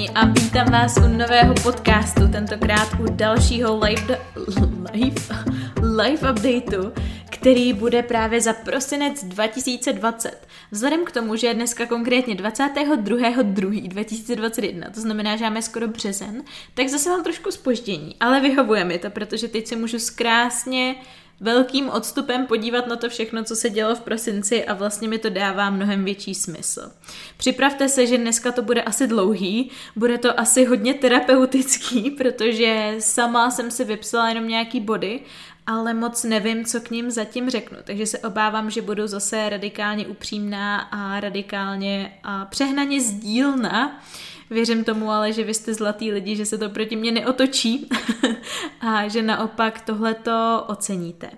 všichni a vítám vás u nového podcastu, tentokrát u dalšího live, live, live updateu, který bude právě za prosinec 2020. Vzhledem k tomu, že je dneska konkrétně 22.2.2021, to znamená, že máme skoro březen, tak zase mám trošku spoždění, ale vyhovuje mi to, protože teď se můžu zkrásně velkým odstupem podívat na to všechno, co se dělo v prosinci a vlastně mi to dává mnohem větší smysl. Připravte se, že dneska to bude asi dlouhý, bude to asi hodně terapeutický, protože sama jsem si vypsala jenom nějaký body, ale moc nevím, co k ním zatím řeknu, takže se obávám, že budu zase radikálně upřímná a radikálně a přehnaně sdílna, Věřím tomu ale, že vy jste zlatý lidi, že se to proti mě neotočí a že naopak tohleto oceníte.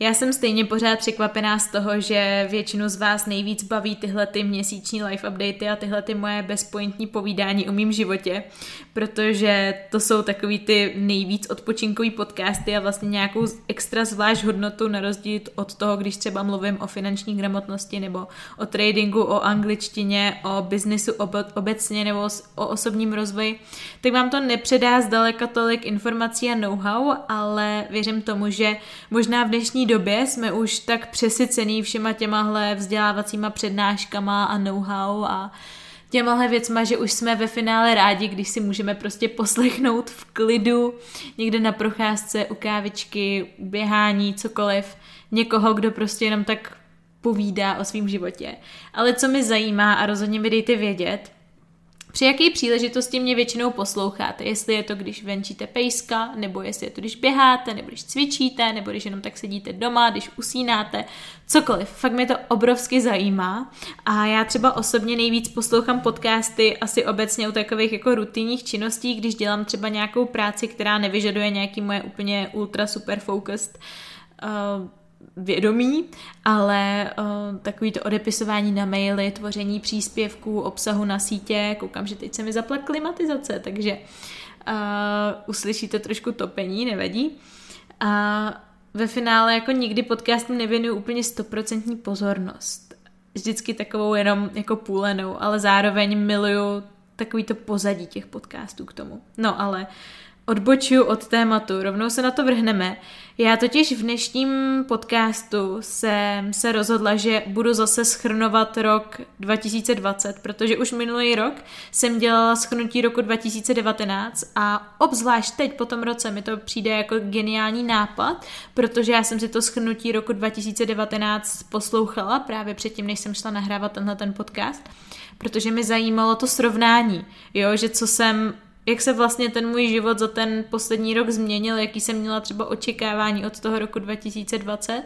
Já jsem stejně pořád překvapená z toho, že většinu z vás nejvíc baví tyhle ty měsíční life updaty a tyhle ty moje bezpointní povídání o mém životě, protože to jsou takový ty nejvíc odpočinkový podcasty a vlastně nějakou extra zvlášť hodnotu na rozdíl od toho, když třeba mluvím o finanční gramotnosti nebo o tradingu, o angličtině, o biznisu obecně nebo o osobním rozvoji, tak vám to nepředá zdaleka tolik informací a know-how, ale věřím tomu, že možná v dnešní době jsme už tak přesycený všema těmahle vzdělávacíma přednáškama a know-how a těmahle věcma, že už jsme ve finále rádi, když si můžeme prostě poslechnout v klidu někde na procházce, u kávičky, běhání, cokoliv, někoho, kdo prostě jenom tak povídá o svém životě. Ale co mi zajímá a rozhodně mi dejte vědět, při jaké příležitosti mě většinou posloucháte? Jestli je to, když venčíte pejska, nebo jestli je to, když běháte, nebo když cvičíte, nebo když jenom tak sedíte doma, když usínáte, cokoliv. Fakt mě to obrovsky zajímá a já třeba osobně nejvíc poslouchám podcasty asi obecně u takových jako rutinních činností, když dělám třeba nějakou práci, která nevyžaduje nějaký moje úplně ultra super focused uh, vědomí, ale uh, takový to odepisování na maily, tvoření příspěvků, obsahu na sítě, koukám, že teď se mi zapla klimatizace, takže uh, uslyšíte trošku topení, nevadí. A ve finále jako nikdy podcastům nevěnuju úplně stoprocentní pozornost. Vždycky takovou jenom jako půlenou, ale zároveň miluju takový to pozadí těch podcastů k tomu. No ale odbočuju od tématu, rovnou se na to vrhneme. Já totiž v dnešním podcastu jsem se rozhodla, že budu zase schrnovat rok 2020, protože už minulý rok jsem dělala schrnutí roku 2019 a obzvlášť teď po tom roce mi to přijde jako geniální nápad, protože já jsem si to schrnutí roku 2019 poslouchala právě předtím, než jsem šla nahrávat tenhle ten podcast, protože mi zajímalo to srovnání, jo, že co jsem jak se vlastně ten můj život za ten poslední rok změnil, jaký jsem měla třeba očekávání od toho roku 2020.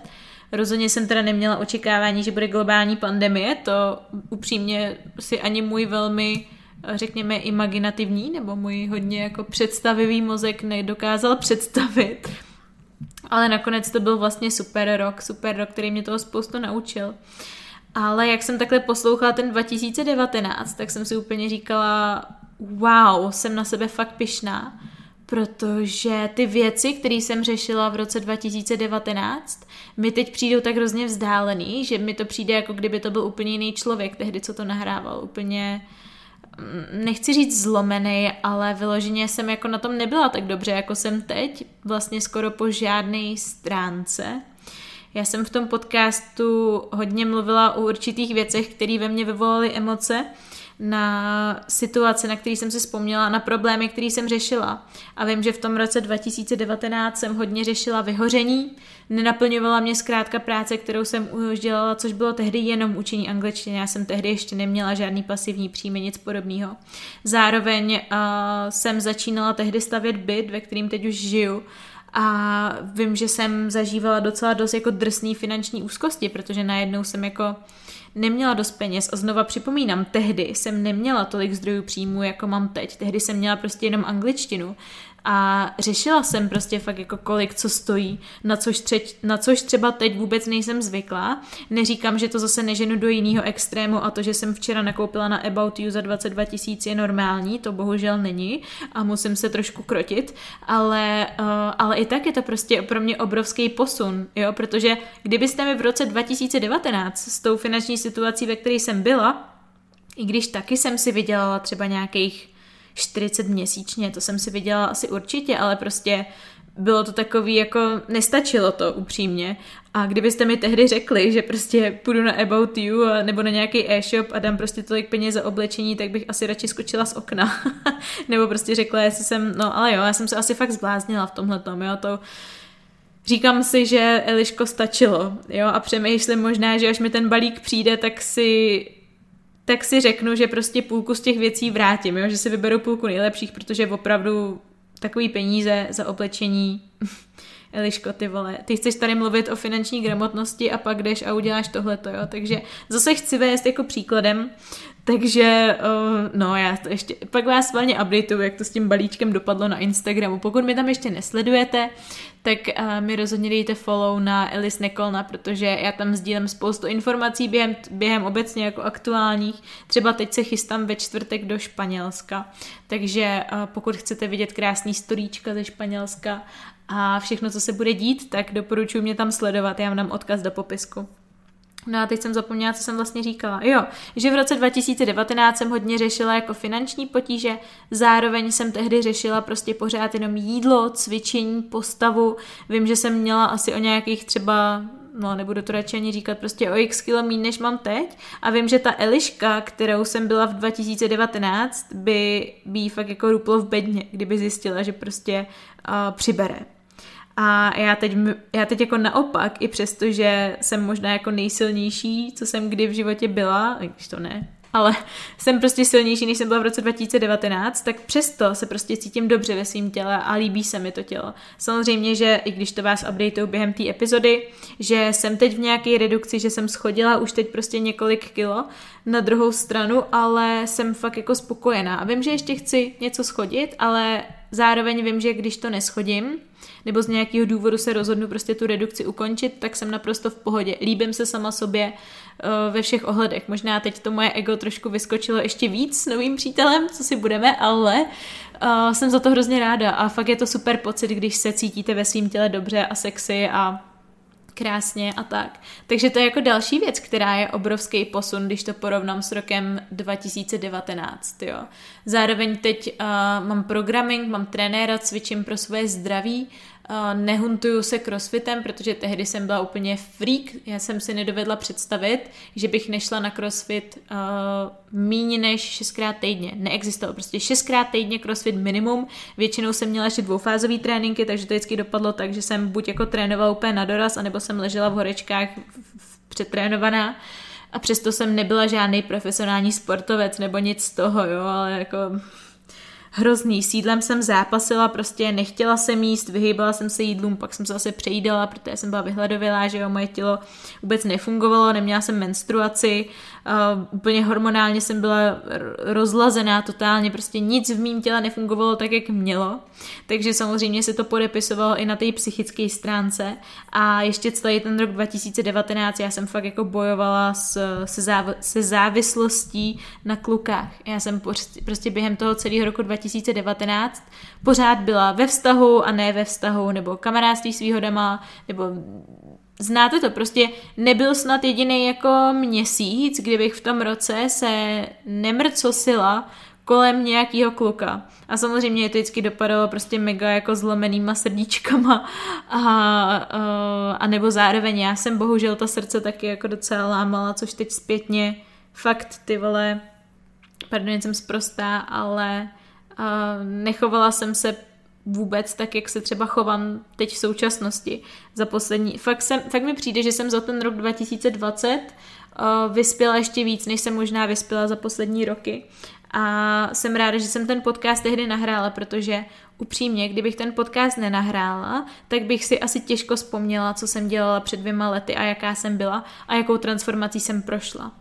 Rozhodně jsem teda neměla očekávání, že bude globální pandemie, to upřímně si ani můj velmi řekněme imaginativní nebo můj hodně jako představivý mozek nedokázal představit. Ale nakonec to byl vlastně super rok, super rok, který mě toho spoustu naučil. Ale jak jsem takhle poslouchala ten 2019, tak jsem si úplně říkala, wow, jsem na sebe fakt pyšná, protože ty věci, které jsem řešila v roce 2019, mi teď přijdou tak hrozně vzdálený, že mi to přijde jako kdyby to byl úplně jiný člověk tehdy, co to nahrával, úplně mm, nechci říct zlomený, ale vyloženě jsem jako na tom nebyla tak dobře, jako jsem teď, vlastně skoro po žádné stránce. Já jsem v tom podcastu hodně mluvila o určitých věcech, které ve mně vyvolaly emoce, na situace, na který jsem si vzpomněla, na problémy, které jsem řešila. A vím, že v tom roce 2019 jsem hodně řešila vyhoření, nenaplňovala mě zkrátka práce, kterou jsem už dělala, což bylo tehdy jenom učení angličtiny. Já jsem tehdy ještě neměla žádný pasivní příjmy, nic podobného. Zároveň uh, jsem začínala tehdy stavět byt, ve kterým teď už žiju, a vím, že jsem zažívala docela dost jako drsný finanční úzkosti, protože najednou jsem jako neměla dost peněz a znova připomínám, tehdy jsem neměla tolik zdrojů příjmu, jako mám teď. Tehdy jsem měla prostě jenom angličtinu a řešila jsem prostě fakt jako kolik co stojí, na což, třeč, na což třeba teď vůbec nejsem zvyklá. Neříkám, že to zase neženu do jiného extrému a to, že jsem včera nakoupila na About You za 22 tisíc je normální, to bohužel není a musím se trošku krotit, ale, uh, ale i tak je to prostě pro mě obrovský posun, jo, protože kdybyste mi v roce 2019 s tou finanční situací, ve které jsem byla, i když taky jsem si vydělala třeba nějakých 40 měsíčně, to jsem si viděla asi určitě, ale prostě bylo to takový, jako nestačilo to upřímně. A kdybyste mi tehdy řekli, že prostě půjdu na About You nebo na nějaký e-shop a dám prostě tolik peněz za oblečení, tak bych asi radši skočila z okna. nebo prostě řekla, jestli jsem, no ale jo, já jsem se asi fakt zbláznila v tomhle tom, jo, to říkám si, že Eliško stačilo, jo, a přemýšlím možná, že až mi ten balík přijde, tak si tak si řeknu, že prostě půlku z těch věcí vrátím, jo? že si vyberu půlku nejlepších, protože opravdu takový peníze za oblečení Eliško, ty vole, ty chceš tady mluvit o finanční gramotnosti a pak jdeš a uděláš tohleto, jo, takže zase chci vést jako příkladem, takže, uh, no já to ještě, pak vás vlastně updateu, jak to s tím balíčkem dopadlo na Instagramu. Pokud mi tam ještě nesledujete, tak uh, mi rozhodně dejte follow na Elis Nekolna, protože já tam sdílím spoustu informací během, během obecně jako aktuálních. Třeba teď se chystám ve čtvrtek do Španělska, takže uh, pokud chcete vidět krásný storíčka ze Španělska a všechno, co se bude dít, tak doporučuji mě tam sledovat, já vám dám odkaz do popisku. No a teď jsem zapomněla, co jsem vlastně říkala. Jo, že v roce 2019 jsem hodně řešila jako finanční potíže, zároveň jsem tehdy řešila prostě pořád jenom jídlo, cvičení, postavu. Vím, že jsem měla asi o nějakých třeba no nebudu to radši ani říkat, prostě o x kilo míň, než mám teď. A vím, že ta Eliška, kterou jsem byla v 2019, by, by fakt jako ruplo v bedně, kdyby zjistila, že prostě uh, přibere. A já teď, já teď jako naopak, i přesto, že jsem možná jako nejsilnější, co jsem kdy v životě byla, když to ne, ale jsem prostě silnější, než jsem byla v roce 2019, tak přesto se prostě cítím dobře ve svém těle a líbí se mi to tělo. Samozřejmě, že i když to vás updateuju během té epizody, že jsem teď v nějaké redukci, že jsem schodila už teď prostě několik kilo na druhou stranu, ale jsem fakt jako spokojená. Vím, že ještě chci něco schodit, ale zároveň vím, že když to neschodím, nebo z nějakého důvodu se rozhodnu prostě tu redukci ukončit, tak jsem naprosto v pohodě. Líbím se sama sobě uh, ve všech ohledech. Možná teď to moje ego trošku vyskočilo ještě víc s novým přítelem, co si budeme, ale uh, jsem za to hrozně ráda a fakt je to super pocit, když se cítíte ve svém těle dobře a sexy a krásně a tak. Takže to je jako další věc, která je obrovský posun, když to porovnám s rokem 2019, jo. Zároveň teď uh, mám programming, mám trenéra, cvičím pro svoje zdraví, nehuntuju se crossfitem, protože tehdy jsem byla úplně freak. Já jsem si nedovedla představit, že bych nešla na crossfit uh, méně než šestkrát týdně. Neexistovalo prostě šestkrát týdně crossfit minimum. Většinou jsem měla ještě dvoufázové tréninky, takže to vždycky dopadlo tak, že jsem buď jako trénovala úplně na doraz, anebo jsem ležela v horečkách přetrénovaná. A přesto jsem nebyla žádný profesionální sportovec nebo nic z toho, jo, ale jako hrozný. Sídlem jsem zápasila, prostě nechtěla jsem jíst, vyhýbala jsem se jídlům, pak jsem se zase přejídala, protože jsem byla vyhladovělá, že jo, moje tělo vůbec nefungovalo, neměla jsem menstruaci, uh, úplně hormonálně jsem byla rozlazená totálně, prostě nic v mém těle nefungovalo tak, jak mělo, takže samozřejmě se to podepisovalo i na té psychické stránce a ještě celý ten rok 2019 já jsem fakt jako bojovala s, se, záv, se závislostí na klukách. Já jsem prostě během toho celého roku 2019 pořád byla ve vztahu a ne ve vztahu, nebo kamarádství s výhodama, nebo Znáte to, prostě nebyl snad jediný jako měsíc, kdybych v tom roce se nemrcosila kolem nějakého kluka. A samozřejmě je to vždycky dopadalo prostě mega jako zlomenýma srdíčkama a, a, a nebo zároveň já jsem bohužel ta srdce taky jako docela lámala, což teď zpětně fakt ty vole, pardon, jsem zprostá, ale a nechovala jsem se vůbec tak, jak se třeba chovám teď v současnosti. Za poslední, fakt, jsem, fakt mi přijde, že jsem za ten rok 2020 uh, vyspěla ještě víc, než jsem možná vyspěla za poslední roky. A jsem ráda, že jsem ten podcast tehdy nahrála, protože upřímně, kdybych ten podcast nenahrála, tak bych si asi těžko vzpomněla, co jsem dělala před dvěma lety a jaká jsem byla a jakou transformací jsem prošla.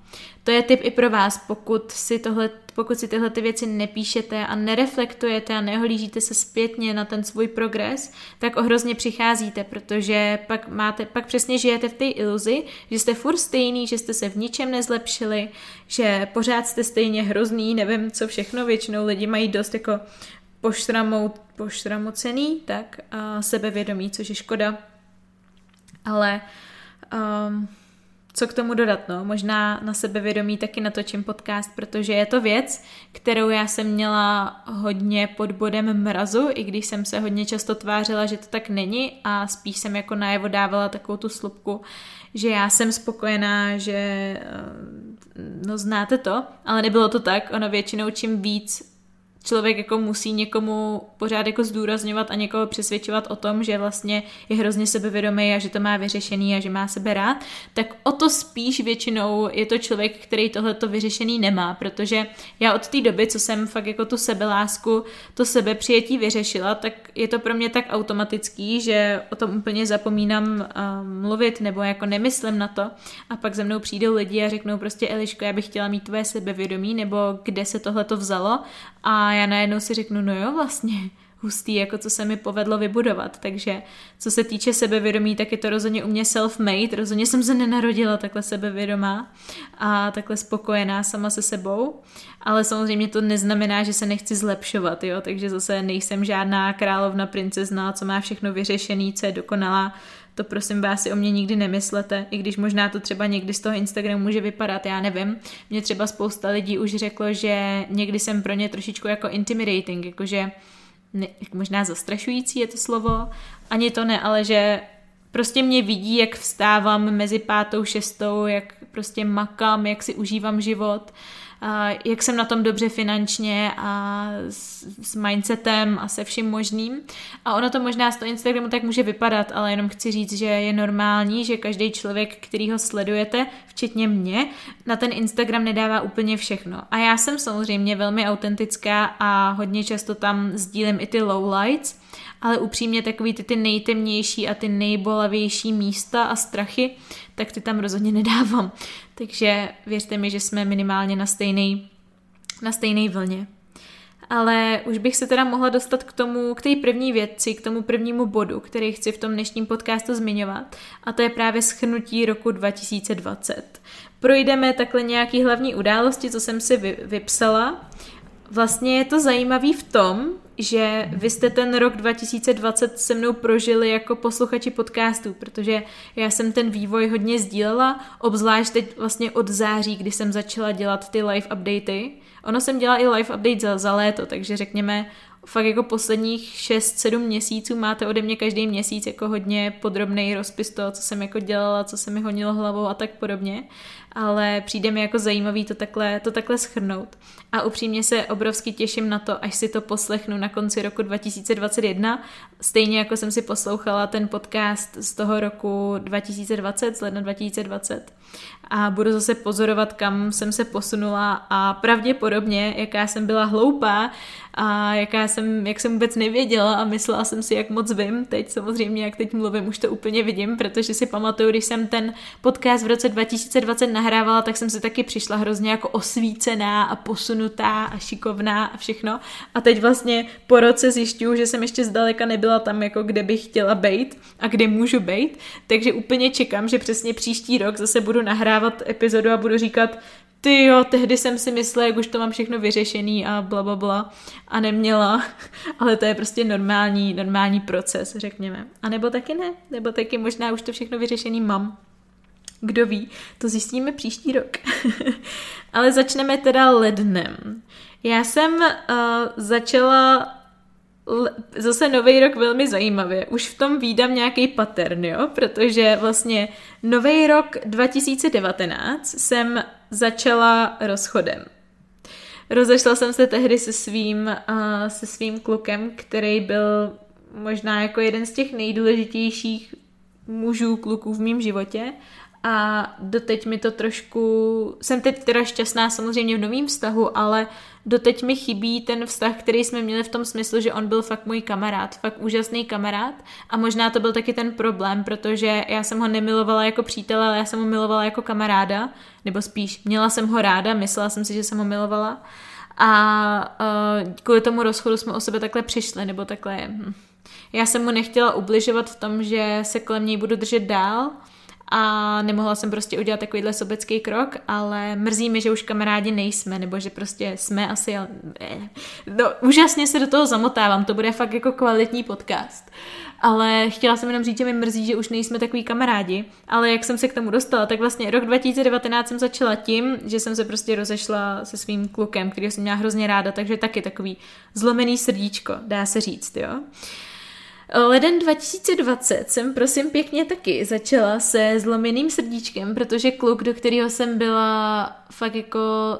To je tip i pro vás, pokud si, tohle, pokud si tyhle ty věci nepíšete a nereflektujete a neohlížíte se zpětně na ten svůj progres, tak ohrozně přicházíte, protože pak máte, pak přesně žijete v té iluzi, že jste furt stejný, že jste se v ničem nezlepšili, že pořád jste stejně hrozný, nevím co všechno, většinou lidi mají dost jako poštramou, poštramocený, tak a sebevědomí, což je škoda. Ale um, co k tomu dodat, no. Možná na sebevědomí taky natočím podcast, protože je to věc, kterou já jsem měla hodně pod bodem mrazu, i když jsem se hodně často tvářila, že to tak není a spíš jsem jako najevo dávala takovou tu slupku, že já jsem spokojená, že eh, no znáte to, ale nebylo to tak, ono většinou čím víc člověk jako musí někomu pořád jako zdůrazňovat a někoho přesvědčovat o tom, že vlastně je hrozně sebevědomý a že to má vyřešený a že má sebe rád, tak o to spíš většinou je to člověk, který tohle to vyřešený nemá, protože já od té doby, co jsem fakt jako tu sebelásku, to sebepřijetí vyřešila, tak je to pro mě tak automatický, že o tom úplně zapomínám uh, mluvit nebo jako nemyslím na to. A pak ze mnou přijdou lidi a řeknou prostě Eliško, já bych chtěla mít tvoje sebevědomí nebo kde se tohle to vzalo? A já najednou si řeknu, no jo, vlastně hustý, jako co se mi povedlo vybudovat. Takže co se týče sebevědomí, tak je to rozhodně u mě self-made, rozhodně jsem se nenarodila takhle sebevědomá a takhle spokojená sama se sebou, ale samozřejmě to neznamená, že se nechci zlepšovat, jo, takže zase nejsem žádná královna, princezna, co má všechno vyřešený, co je dokonalá, to prosím vás si o mě nikdy nemyslete, i když možná to třeba někdy z toho Instagramu může vypadat, já nevím. Mě třeba spousta lidí už řeklo, že někdy jsem pro ně trošičku jako intimidating, jakože ne, možná zastrašující je to slovo, ani to ne, ale že prostě mě vidí, jak vstávám mezi pátou, šestou, jak prostě makám, jak si užívám život jak jsem na tom dobře finančně a s, mindsetem a se vším možným. A ono to možná z toho Instagramu tak může vypadat, ale jenom chci říct, že je normální, že každý člověk, který ho sledujete, včetně mě, na ten Instagram nedává úplně všechno. A já jsem samozřejmě velmi autentická a hodně často tam sdílím i ty lowlights, ale upřímně takový ty, ty nejtemnější a ty nejbolavější místa a strachy, tak ty tam rozhodně nedávám. Takže věřte mi, že jsme minimálně na stejné na stejné vlně. Ale už bych se teda mohla dostat k tomu, k té první věci, k tomu prvnímu bodu, který chci v tom dnešním podcastu zmiňovat. A to je právě schrnutí roku 2020. Projdeme takhle nějaký hlavní události, co jsem si vy, vypsala. Vlastně je to zajímavý v tom, že vy jste ten rok 2020 se mnou prožili jako posluchači podcastů, protože já jsem ten vývoj hodně sdílela, obzvlášť teď vlastně od září, kdy jsem začala dělat ty live updaty. Ono jsem dělala i live update za, za léto, takže řekněme fakt jako posledních 6-7 měsíců máte ode mě každý měsíc jako hodně podrobný rozpis toho, co jsem jako dělala, co se mi honilo hlavou a tak podobně ale přijde mi jako zajímavý to takhle, to takhle schrnout. A upřímně se obrovsky těším na to, až si to poslechnu na konci roku 2021, stejně jako jsem si poslouchala ten podcast z toho roku 2020, z ledna 2020. A budu zase pozorovat, kam jsem se posunula a pravděpodobně, jaká jsem byla hloupá a jaká jsem, jak jsem vůbec nevěděla a myslela jsem si, jak moc vím. Teď samozřejmě, jak teď mluvím, už to úplně vidím, protože si pamatuju, když jsem ten podcast v roce 2020 nahrávala, tak jsem si taky přišla hrozně jako osvícená a posunutá a šikovná a všechno. A teď vlastně po roce zjišťuju, že jsem ještě zdaleka nebyla tam, jako kde bych chtěla být a kde můžu být. Takže úplně čekám, že přesně příští rok zase budu nahrávat epizodu a budu říkat, ty jo, tehdy jsem si myslela, jak už to mám všechno vyřešený a bla, bla, bla a neměla, ale to je prostě normální, normální proces, řekněme. A nebo taky ne, nebo taky možná už to všechno vyřešený mám. Kdo ví, to zjistíme příští rok. ale začneme teda lednem. Já jsem uh, začala zase nový rok velmi zajímavě. Už v tom výdám nějaký pattern, jo? Protože vlastně nový rok 2019 jsem začala rozchodem. Rozešla jsem se tehdy se svým, uh, se svým klukem, který byl možná jako jeden z těch nejdůležitějších mužů, kluků v mém životě a doteď mi to trošku, jsem teď teda šťastná samozřejmě v novém vztahu, ale doteď mi chybí ten vztah, který jsme měli v tom smyslu, že on byl fakt můj kamarád, fakt úžasný kamarád. A možná to byl taky ten problém, protože já jsem ho nemilovala jako přítele, ale já jsem ho milovala jako kamaráda, nebo spíš měla jsem ho ráda, myslela jsem si, že jsem ho milovala. A uh, kvůli tomu rozchodu jsme o sebe takhle přišli, nebo takhle, hm. já jsem mu nechtěla ubližovat v tom, že se kolem něj budu držet dál, a nemohla jsem prostě udělat takovýhle sobecký krok, ale mrzí mi, že už kamarádi nejsme, nebo že prostě jsme asi, ale no, úžasně se do toho zamotávám, to bude fakt jako kvalitní podcast. Ale chtěla jsem jenom říct, že mi mrzí, že už nejsme takový kamarádi, ale jak jsem se k tomu dostala, tak vlastně rok 2019 jsem začala tím, že jsem se prostě rozešla se svým klukem, který jsem měla hrozně ráda, takže taky takový zlomený srdíčko, dá se říct, jo. Leden 2020 jsem prosím pěkně taky začala se zlomeným srdíčkem, protože kluk, do kterého jsem byla fakt jako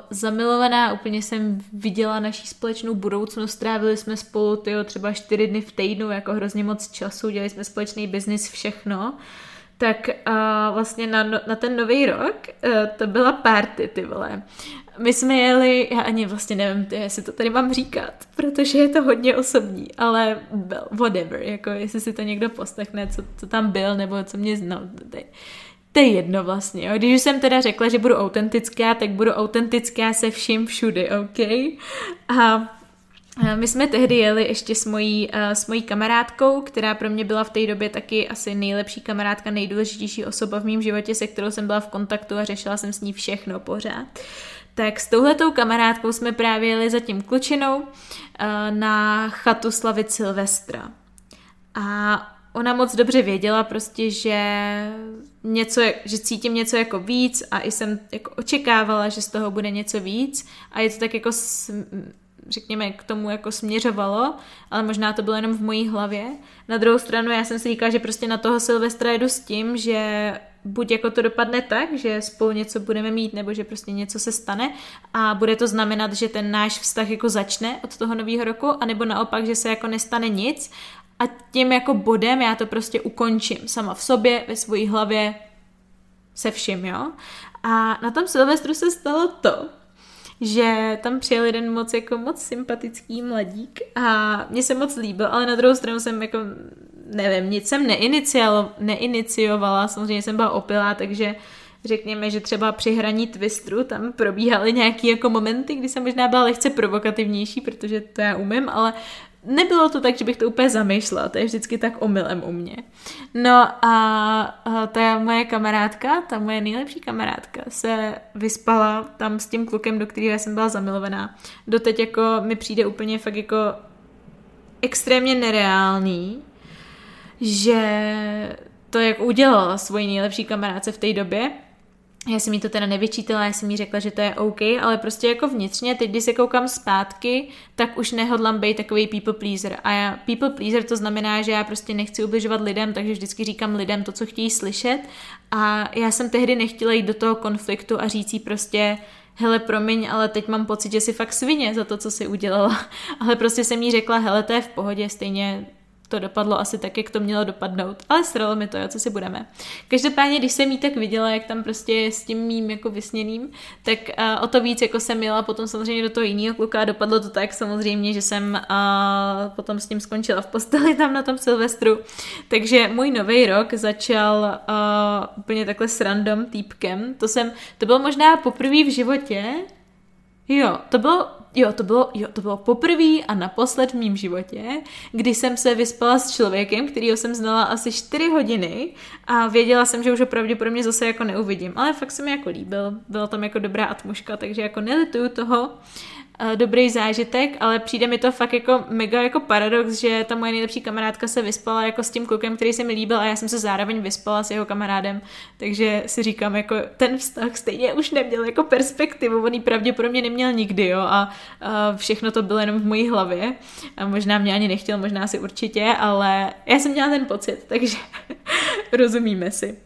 zamilovaná, úplně jsem viděla naší společnou budoucnost, trávili jsme spolu tyjo, třeba čtyři dny v týdnu, jako hrozně moc času, dělali jsme společný biznis, všechno tak a vlastně na, no, na ten nový rok uh, to byla party, ty vole. My jsme jeli, já ani vlastně nevím, jestli to tady mám říkat, protože je to hodně osobní, ale whatever, jako jestli si to někdo poslechne, co, co tam byl, nebo co mě znal, to, to je jedno vlastně, jo. Když jsem teda řekla, že budu autentická, tak budu autentická se vším všudy, OK? A my jsme tehdy jeli ještě s mojí, s mojí kamarádkou, která pro mě byla v té době taky asi nejlepší kamarádka, nejdůležitější osoba v mém životě, se kterou jsem byla v kontaktu a řešila jsem s ní všechno pořád. Tak s touhletou kamarádkou jsme právě jeli za tím klučinou uh, na chatu slavit Silvestra. A ona moc dobře věděla prostě, že něco, že cítím něco jako víc a i jsem jako očekávala, že z toho bude něco víc a je to tak jako řekněme, k tomu jako směřovalo, ale možná to bylo jenom v mojí hlavě. Na druhou stranu já jsem si říkala, že prostě na toho Silvestra jedu s tím, že buď jako to dopadne tak, že spolu něco budeme mít, nebo že prostě něco se stane a bude to znamenat, že ten náš vztah jako začne od toho nového roku, anebo naopak, že se jako nestane nic a tím jako bodem já to prostě ukončím sama v sobě, ve své hlavě, se vším, jo. A na tom Silvestru se stalo to, že tam přijel jeden moc jako moc sympatický mladík a mě se moc líbil, ale na druhou stranu jsem jako nevím, nic jsem neiniciovala, samozřejmě jsem byla opilá, takže řekněme, že třeba při hraní twistru tam probíhaly nějaké jako momenty, kdy jsem možná byla lehce provokativnější, protože to já umím, ale nebylo to tak, že bych to úplně zamýšlela, to je vždycky tak omylem u mě. No a, ta moje kamarádka, ta moje nejlepší kamarádka se vyspala tam s tím klukem, do kterého jsem byla zamilovaná. Doteď jako mi přijde úplně fakt jako extrémně nereálný, že to, jak udělala svoji nejlepší kamarádce v té době, já jsem jí to teda nevyčítala, já jsem jí řekla, že to je OK, ale prostě jako vnitřně, teď když se koukám zpátky, tak už nehodlám být takový people pleaser. A já, people pleaser to znamená, že já prostě nechci ubližovat lidem, takže vždycky říkám lidem to, co chtějí slyšet. A já jsem tehdy nechtěla jít do toho konfliktu a říct jí prostě, hele, promiň, ale teď mám pocit, že si fakt svině za to, co si udělala. Ale prostě jsem jí řekla, hele, to je v pohodě, stejně to dopadlo asi tak, jak to mělo dopadnout. Ale stralo mi to, jo, co si budeme. Každopádně, když jsem jí tak viděla, jak tam prostě s tím mým jako vysněným, tak uh, o to víc jako jsem jela potom samozřejmě do toho jiného kluka a dopadlo to tak samozřejmě, že jsem uh, potom s ním skončila v posteli tam na tom Silvestru. Takže můj nový rok začal uh, úplně takhle s random týpkem. To jsem, to bylo možná poprvé v životě, Jo, to bylo, jo, to bylo, jo, to bylo poprvé a naposled v mém životě, kdy jsem se vyspala s člověkem, kterýho jsem znala asi 4 hodiny a věděla jsem, že už ho pravděpodobně zase jako neuvidím, ale fakt se mi jako líbil, byla tam jako dobrá atmuška, takže jako nelituju toho, uh, dobrý zážitek, ale přijde mi to fakt jako mega jako paradox, že ta moje nejlepší kamarádka se vyspala jako s tím klukem, který se mi líbil a já jsem se zároveň vyspala s jeho kamarádem, takže si říkám, jako ten vztah stejně už neměl jako perspektivu, on ji pravděpodobně neměl nikdy, jo, a, a všechno to bylo jenom v mojí hlavě. A možná mě ani nechtěl, možná si určitě, ale já jsem měla ten pocit, takže rozumíme si.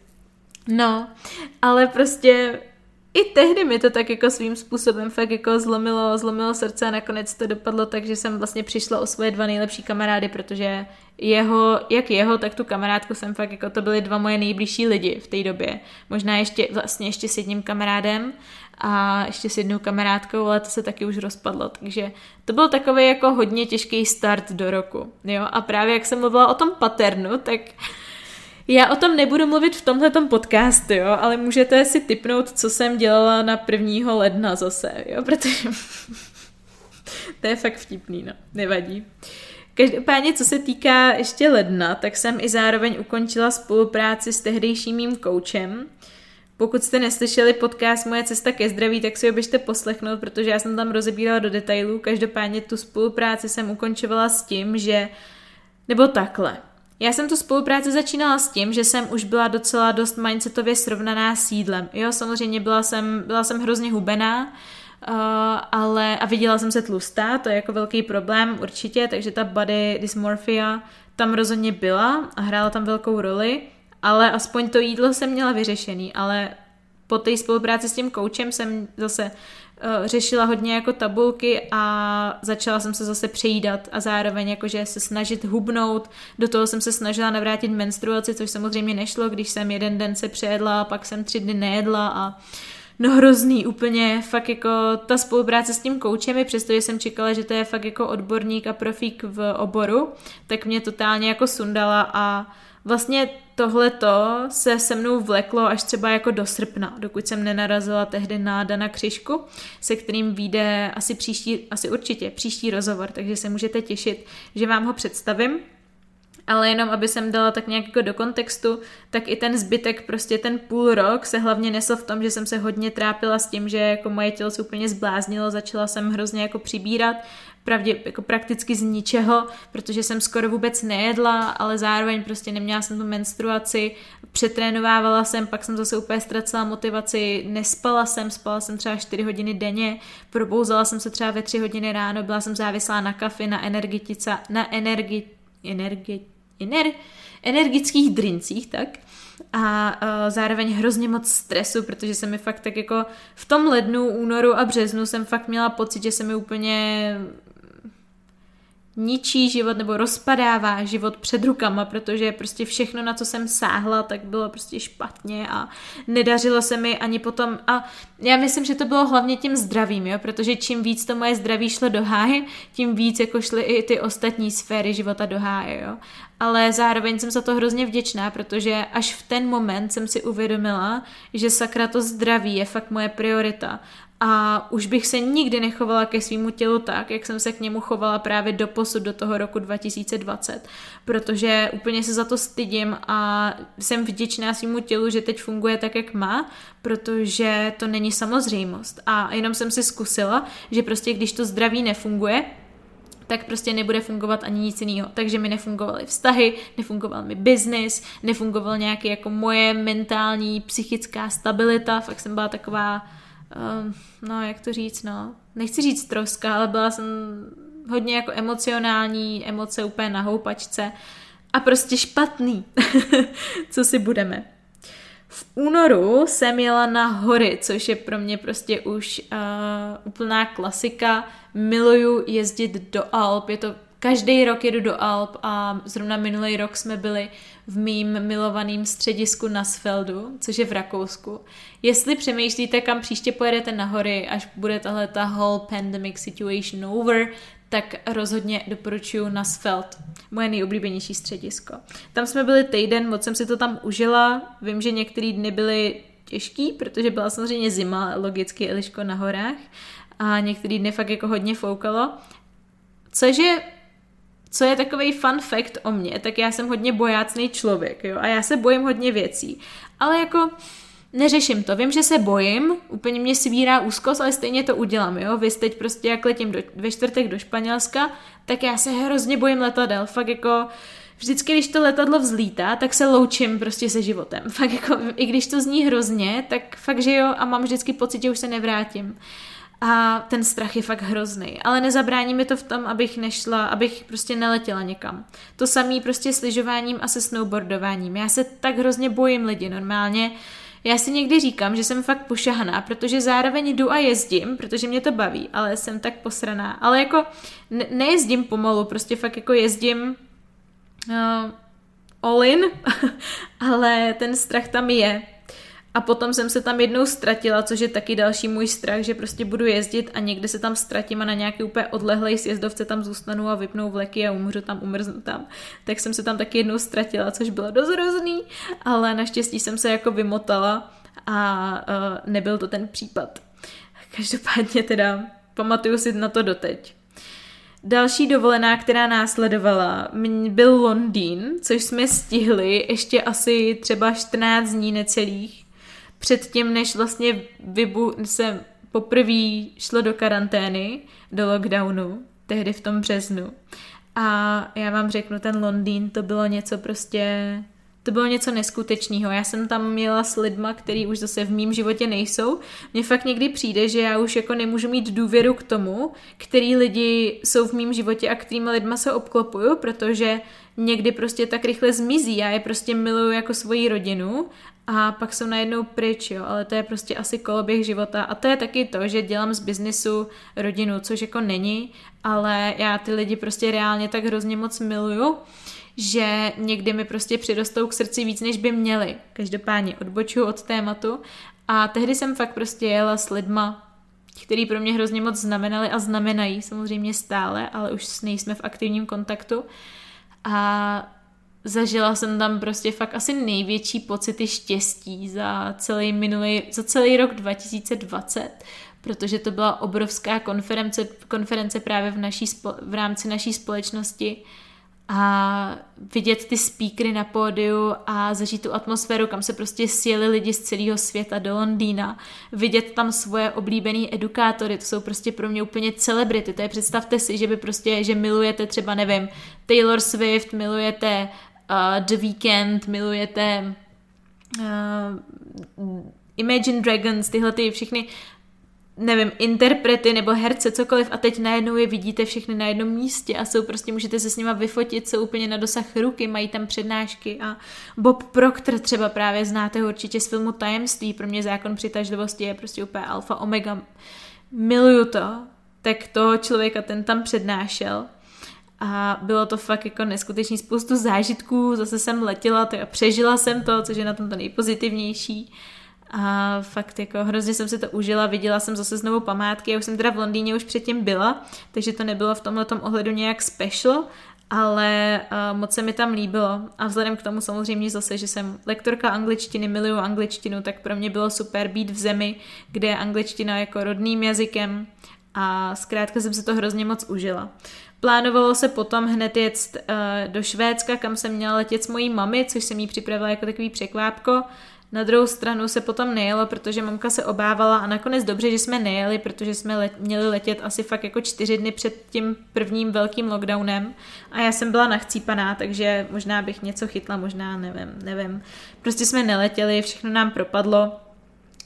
No, ale prostě i tehdy mi to tak jako svým způsobem fakt jako zlomilo, zlomilo srdce a nakonec to dopadlo tak, že jsem vlastně přišla o svoje dva nejlepší kamarády, protože jeho, jak jeho, tak tu kamarádku jsem fakt jako to byly dva moje nejbližší lidi v té době. Možná ještě vlastně ještě s jedním kamarádem a ještě s jednou kamarádkou, ale to se taky už rozpadlo, takže to byl takový jako hodně těžký start do roku, jo, a právě jak jsem mluvila o tom paternu, tak já o tom nebudu mluvit v tomhle podcastu, jo, ale můžete si typnout, co jsem dělala na 1. ledna zase, jo, protože to je fakt vtipný, no, nevadí. Každopádně, co se týká ještě ledna, tak jsem i zároveň ukončila spolupráci s tehdejším mým koučem. Pokud jste neslyšeli podcast Moje cesta ke zdraví, tak si ho běžte poslechnout, protože já jsem tam rozebírala do detailů. Každopádně tu spolupráci jsem ukončovala s tím, že... Nebo takhle. Já jsem tu spolupráci začínala s tím, že jsem už byla docela dost mindsetově srovnaná s jídlem. Jo, samozřejmě byla jsem, byla jsem hrozně hubená, Uh, ale a viděla jsem se tlustá, to je jako velký problém určitě, takže ta body dysmorphia tam rozhodně byla a hrála tam velkou roli, ale aspoň to jídlo jsem měla vyřešený, ale po té spolupráci s tím koučem jsem zase řešila hodně jako tabulky a začala jsem se zase přejídat a zároveň jakože se snažit hubnout. Do toho jsem se snažila navrátit menstruaci, což samozřejmě nešlo, když jsem jeden den se přejedla, pak jsem tři dny nejedla a No hrozný, úplně fakt jako ta spolupráce s tím koučem, přestože jsem čekala, že to je fakt jako odborník a profík v oboru, tak mě totálně jako sundala a vlastně tohleto se se mnou vleklo až třeba jako do srpna, dokud jsem nenarazila tehdy na Dana Křišku, se kterým vyjde asi příští, asi určitě příští rozhovor, takže se můžete těšit, že vám ho představím ale jenom aby jsem dala tak nějak jako do kontextu, tak i ten zbytek, prostě ten půl rok se hlavně nesl v tom, že jsem se hodně trápila s tím, že jako moje tělo se úplně zbláznilo, začala jsem hrozně jako přibírat, pravdě, jako prakticky z ničeho, protože jsem skoro vůbec nejedla, ale zároveň prostě neměla jsem tu menstruaci, přetrénovávala jsem, pak jsem zase úplně ztracela motivaci, nespala jsem, spala jsem třeba 4 hodiny denně, probouzala jsem se třeba ve 3 hodiny ráno, byla jsem závislá na kafi, na energetica, na energi, energi, ener, energických drincích, tak a uh, zároveň hrozně moc stresu, protože se mi fakt tak jako v tom lednu, únoru a březnu jsem fakt měla pocit, že se mi úplně ničí život nebo rozpadává život před rukama, protože prostě všechno, na co jsem sáhla, tak bylo prostě špatně a nedařilo se mi ani potom a já myslím, že to bylo hlavně tím zdravím, jo, protože čím víc to moje zdraví šlo do háje, tím víc jako šly i ty ostatní sféry života do háje, jo. Ale zároveň jsem za to hrozně vděčná, protože až v ten moment jsem si uvědomila, že sakra to zdraví je fakt moje priorita a už bych se nikdy nechovala ke svýmu tělu tak, jak jsem se k němu chovala právě do posud do toho roku 2020, protože úplně se za to stydím a jsem vděčná svýmu tělu, že teď funguje tak, jak má, protože to není samozřejmost. A jenom jsem si zkusila, že prostě když to zdraví nefunguje, tak prostě nebude fungovat ani nic jiného. Takže mi nefungovaly vztahy, nefungoval mi biznis, nefungoval nějaký jako moje mentální, psychická stabilita, fakt jsem byla taková uh, no jak to říct, no, nechci říct troska, ale byla jsem hodně jako emocionální, emoce úplně na houpačce a prostě špatný, co si budeme. V únoru jsem jela na hory, což je pro mě prostě už uh, úplná klasika. Miluju jezdit do Alp, je to Každý rok jedu do Alp a zrovna minulý rok jsme byli v mým milovaném středisku na Sfeldu, což je v Rakousku. Jestli přemýšlíte, kam příště pojedete na hory, až bude tahle ta whole pandemic situation over, tak rozhodně doporučuji na Sfeld, moje nejoblíbenější středisko. Tam jsme byli týden, moc jsem si to tam užila, vím, že některé dny byly těžký, protože byla samozřejmě zima, logicky Eliško na horách a některý dny fakt jako hodně foukalo, což je co je takový fun fact o mně, tak já jsem hodně bojácný člověk, jo, a já se bojím hodně věcí. Ale jako neřeším to. Vím, že se bojím, úplně mě svírá úzkost, ale stejně to udělám, jo. Vy teď prostě, jak letím do, ve čtvrtek do Španělska, tak já se hrozně bojím letadel. Fakt jako, vždycky, když to letadlo vzlítá, tak se loučím prostě se životem. Fakt jako, i když to zní hrozně, tak fakt, že jo, a mám vždycky pocit, že už se nevrátím. A ten strach je fakt hrozný. Ale nezabrání mi to v tom, abych nešla, abych prostě neletěla někam. To samý prostě s lyžováním a se snowboardováním. Já se tak hrozně bojím lidi normálně. Já si někdy říkám, že jsem fakt pošahaná, protože zároveň jdu a jezdím, protože mě to baví, ale jsem tak posraná. Ale jako ne- nejezdím pomalu, prostě fakt jako jezdím uh, all in, ale ten strach tam je. A potom jsem se tam jednou ztratila, což je taky další můj strach, že prostě budu jezdit a někde se tam ztratím a na nějaký úplně odlehlej sjezdovce tam zůstanu a vypnou vleky a umřu tam, umrznu tam. Tak jsem se tam taky jednou ztratila, což bylo dost hrozný, ale naštěstí jsem se jako vymotala a uh, nebyl to ten případ. Každopádně teda pamatuju si na to doteď. Další dovolená, která následovala, byl Londýn, což jsme stihli ještě asi třeba 14 dní necelých předtím, než vlastně vybu- se poprvé šlo do karantény, do lockdownu, tehdy v tom březnu. A já vám řeknu, ten Londýn, to bylo něco prostě to bylo něco neskutečného. Já jsem tam měla s lidma, který už zase v mém životě nejsou. Mně fakt někdy přijde, že já už jako nemůžu mít důvěru k tomu, který lidi jsou v mém životě a kterými lidma se obklopuju, protože někdy prostě tak rychle zmizí. Já je prostě miluju jako svoji rodinu a pak jsou najednou pryč, jo, ale to je prostě asi koloběh života a to je taky to, že dělám z biznisu rodinu, což jako není, ale já ty lidi prostě reálně tak hrozně moc miluju, že někdy mi prostě přirostou k srdci víc, než by měli. Každopádně odbočuju od tématu a tehdy jsem fakt prostě jela s lidma, který pro mě hrozně moc znamenali a znamenají samozřejmě stále, ale už nejsme v aktivním kontaktu. A zažila jsem tam prostě fakt asi největší pocity štěstí za celý minulý, za celý rok 2020, protože to byla obrovská konference, konference právě v, naší, v rámci naší společnosti a vidět ty speakery na pódiu a zažít tu atmosféru, kam se prostě sjeli lidi z celého světa do Londýna, vidět tam svoje oblíbený edukátory, to jsou prostě pro mě úplně celebrity, to je představte si, že by prostě, že milujete třeba, nevím, Taylor Swift, milujete uh, The Weeknd, milujete uh, Imagine Dragons, tyhle ty všechny nevím, interprety nebo herce, cokoliv a teď najednou je vidíte všechny na jednom místě a jsou prostě, můžete se s nima vyfotit, jsou úplně na dosah ruky, mají tam přednášky a Bob Proctor třeba právě znáte ho určitě z filmu Tajemství, pro mě zákon přitažlivosti je prostě úplně alfa omega, miluju to, tak toho člověka ten tam přednášel a bylo to fakt jako neskutečný spoustu zážitků, zase jsem letěla a přežila jsem to, což je na tom to nejpozitivnější a fakt jako hrozně jsem si to užila, viděla jsem zase znovu památky, já už jsem teda v Londýně už předtím byla, takže to nebylo v tomhle ohledu nějak special, ale uh, moc se mi tam líbilo a vzhledem k tomu samozřejmě zase, že jsem lektorka angličtiny, miluju angličtinu, tak pro mě bylo super být v zemi, kde je angličtina jako rodným jazykem a zkrátka jsem si to hrozně moc užila. Plánovalo se potom hned jet uh, do Švédska, kam jsem měla letět s mojí mami, což jsem jí připravila jako takový překvápko, na druhou stranu se potom nejelo, protože mamka se obávala a nakonec dobře, že jsme nejeli, protože jsme let, měli letět asi fakt jako čtyři dny před tím prvním velkým lockdownem a já jsem byla nachcípaná, takže možná bych něco chytla, možná nevím, nevím. Prostě jsme neletěli, všechno nám propadlo.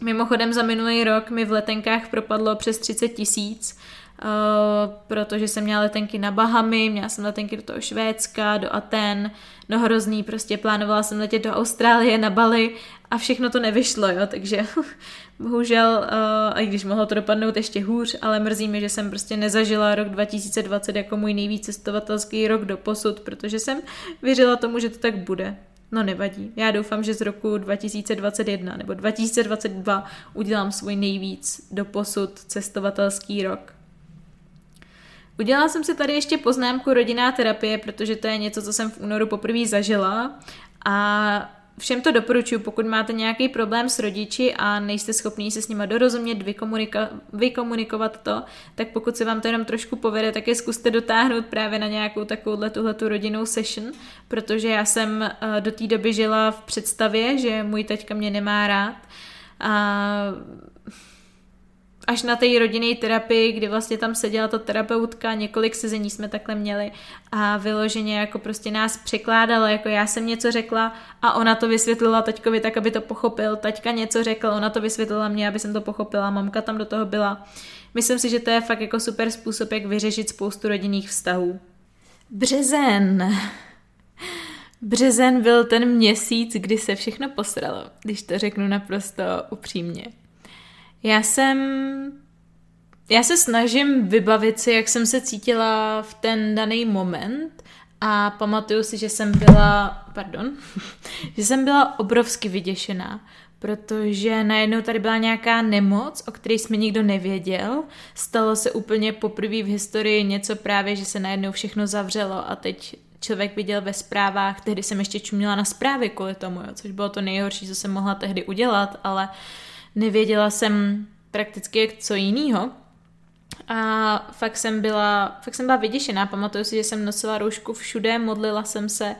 Mimochodem za minulý rok mi v letenkách propadlo přes 30 tisíc, Uh, protože jsem měla letenky na Bahamy, měla jsem letenky do toho Švédska, do Aten, no hrozný, prostě plánovala jsem letět do Austrálie, na Bali a všechno to nevyšlo, jo, takže bohužel, uh, i když mohlo to dopadnout ještě hůř, ale mrzí mi, že jsem prostě nezažila rok 2020 jako můj nejvíc cestovatelský rok do posud, protože jsem věřila tomu, že to tak bude. No nevadí. Já doufám, že z roku 2021 nebo 2022 udělám svůj nejvíc do posud cestovatelský rok. Udělala jsem si tady ještě poznámku rodinná terapie, protože to je něco, co jsem v únoru poprvé zažila. A Všem to doporučuji, pokud máte nějaký problém s rodiči a nejste schopní se s nima dorozumět, vykomunika- vykomunikovat to, tak pokud se vám to jenom trošku povede, tak je zkuste dotáhnout právě na nějakou takovouhle tuhletu rodinnou session, protože já jsem uh, do té doby žila v představě, že můj teďka mě nemá rád. A až na té rodinné terapii, kdy vlastně tam seděla ta terapeutka, několik sezení jsme takhle měli a vyloženě jako prostě nás překládala, jako já jsem něco řekla a ona to vysvětlila taťkovi tak, aby to pochopil, taťka něco řekla, ona to vysvětlila mě, aby jsem to pochopila, mamka tam do toho byla. Myslím si, že to je fakt jako super způsob, jak vyřešit spoustu rodinných vztahů. Březen. Březen byl ten měsíc, kdy se všechno posralo, když to řeknu naprosto upřímně. Já jsem... Já se snažím vybavit si, jak jsem se cítila v ten daný moment a pamatuju si, že jsem byla, pardon, že jsem byla obrovsky vyděšená, protože najednou tady byla nějaká nemoc, o které jsme nikdo nevěděl. Stalo se úplně poprvé v historii něco právě, že se najednou všechno zavřelo a teď člověk viděl ve zprávách, tehdy jsem ještě čuměla na zprávy kvůli tomu, jo, což bylo to nejhorší, co jsem mohla tehdy udělat, ale uh, nevěděla jsem prakticky co jiného. A fakt jsem byla, fakt jsem byla vyděšená. Pamatuju si, že jsem nosila roušku všude, modlila jsem se,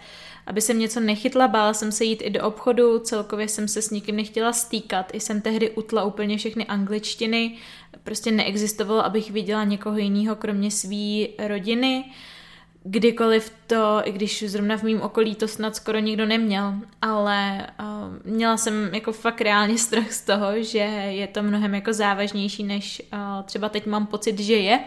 aby jsem něco nechytla, bála jsem se jít i do obchodu, celkově jsem se s nikým nechtěla stýkat. I jsem tehdy utla úplně všechny angličtiny, prostě neexistovalo, abych viděla někoho jiného kromě své rodiny kdykoliv to, i když zrovna v mém okolí to snad skoro nikdo neměl, ale uh, měla jsem jako fakt reálně strach z toho, že je to mnohem jako závažnější, než uh, třeba teď mám pocit, že je.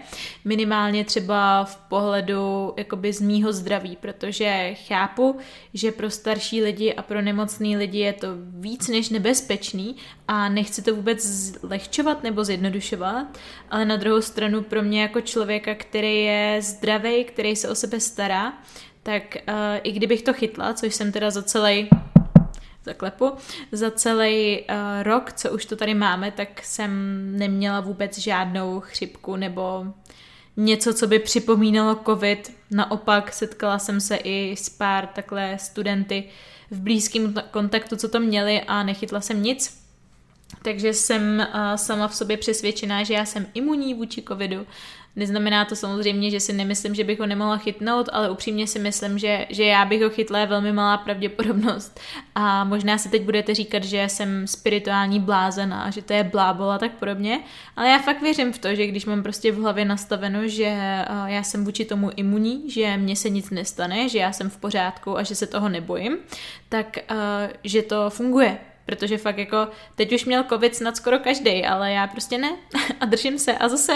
Minimálně třeba v pohledu jakoby z mýho zdraví, protože chápu, že pro starší lidi a pro nemocný lidi je to víc než nebezpečný a nechci to vůbec zlehčovat nebo zjednodušovat, ale na druhou stranu pro mě jako člověka, který je zdravý, který se o sebe stará, tak uh, i kdybych to chytla, což jsem teda za celý zaklepu, za celý uh, rok, co už to tady máme, tak jsem neměla vůbec žádnou chřipku nebo něco, co by připomínalo covid. Naopak setkala jsem se i s pár takhle studenty v blízkém kontaktu, co to měli a nechytla jsem nic. Takže jsem uh, sama v sobě přesvědčená, že já jsem imunní vůči covidu. Neznamená to samozřejmě, že si nemyslím, že bych ho nemohla chytnout, ale upřímně si myslím, že, že já bych ho chytla je velmi malá pravděpodobnost. A možná si teď budete říkat, že jsem spirituální blázen a že to je blábol a tak podobně, ale já fakt věřím v to, že když mám prostě v hlavě nastaveno, že já jsem vůči tomu imunní, že mně se nic nestane, že já jsem v pořádku a že se toho nebojím, tak že to funguje protože fakt jako teď už měl covid snad skoro každý, ale já prostě ne. A držím se a zase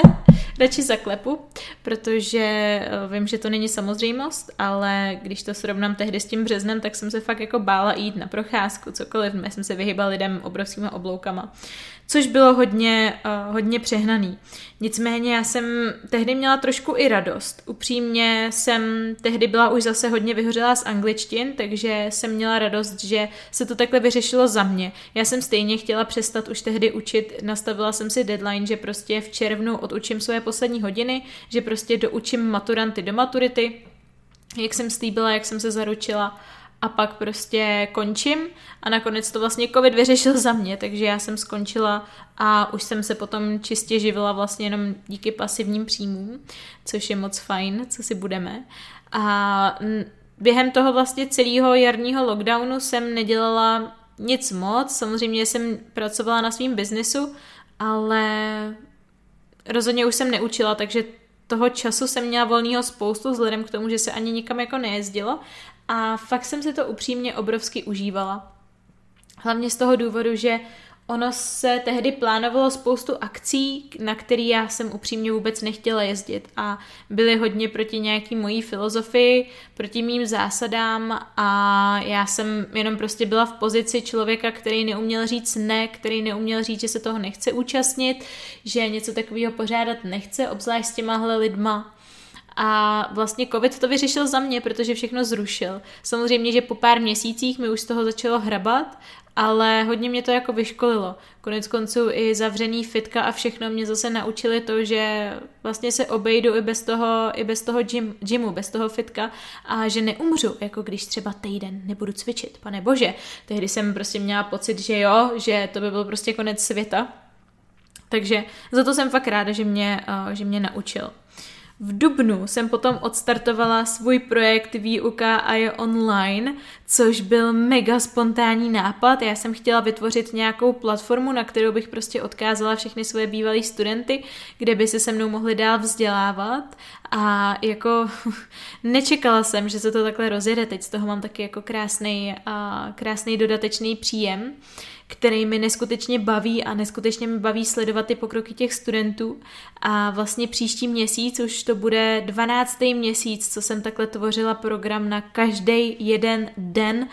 radši zaklepu, protože eh, vím, že to není samozřejmost, ale když to srovnám tehdy s tím březnem, tak jsem se fakt jako bála jít na procházku, cokoliv, já jsem se vyhýbala lidem obrovskýma obloukama což bylo hodně, uh, hodně přehnaný. Nicméně já jsem tehdy měla trošku i radost. Upřímně jsem tehdy byla už zase hodně vyhořelá z angličtin, takže jsem měla radost, že se to takhle vyřešilo za mě. Já jsem stejně chtěla přestat už tehdy učit, nastavila jsem si deadline, že prostě v červnu odučím své poslední hodiny, že prostě doučím maturanty do maturity, jak jsem slíbila, jak jsem se zaručila a pak prostě končím. A nakonec to vlastně covid vyřešil za mě, takže já jsem skončila a už jsem se potom čistě živila vlastně jenom díky pasivním příjmům, což je moc fajn, co si budeme. A během toho vlastně celého jarního lockdownu jsem nedělala nic moc, samozřejmě jsem pracovala na svém biznesu, ale rozhodně už jsem neučila, takže toho času jsem měla volného spoustu, vzhledem k tomu, že se ani nikam jako nejezdilo a fakt jsem si to upřímně obrovsky užívala. Hlavně z toho důvodu, že ono se tehdy plánovalo spoustu akcí, na které já jsem upřímně vůbec nechtěla jezdit a byly hodně proti nějaký mojí filozofii, proti mým zásadám a já jsem jenom prostě byla v pozici člověka, který neuměl říct ne, který neuměl říct, že se toho nechce účastnit, že něco takového pořádat nechce, obzvlášť s těmahle lidma, a vlastně covid to vyřešil za mě, protože všechno zrušil. Samozřejmě, že po pár měsících mi už z toho začalo hrabat, ale hodně mě to jako vyškolilo. Konec konců i zavřený fitka a všechno mě zase naučili to, že vlastně se obejdu i bez toho, i bez toho gym, gymu, bez toho fitka a že neumřu, jako když třeba týden nebudu cvičit, pane bože. Tehdy jsem prostě měla pocit, že jo, že to by byl prostě konec světa. Takže za to jsem fakt ráda, že mě, uh, že mě naučil. V Dubnu jsem potom odstartovala svůj projekt Výuka a je online, což byl mega spontánní nápad. Já jsem chtěla vytvořit nějakou platformu, na kterou bych prostě odkázala všechny svoje bývalé studenty, kde by se se mnou mohli dál vzdělávat a jako nečekala jsem, že se to takhle rozjede. Teď z toho mám taky jako krásný, krásný dodatečný příjem který mi neskutečně baví a neskutečně mi baví sledovat ty pokroky těch studentů. A vlastně příští měsíc už to bude 12. měsíc, co jsem takhle tvořila program na každý jeden den.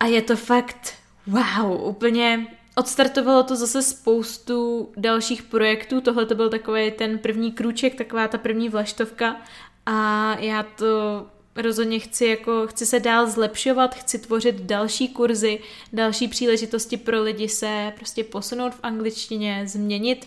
A je to fakt wow, úplně Odstartovalo to zase spoustu dalších projektů, tohle to byl takový ten první krůček, taková ta první vlaštovka a já to rozhodně chci, jako, chci se dál zlepšovat, chci tvořit další kurzy, další příležitosti pro lidi se prostě posunout v angličtině, změnit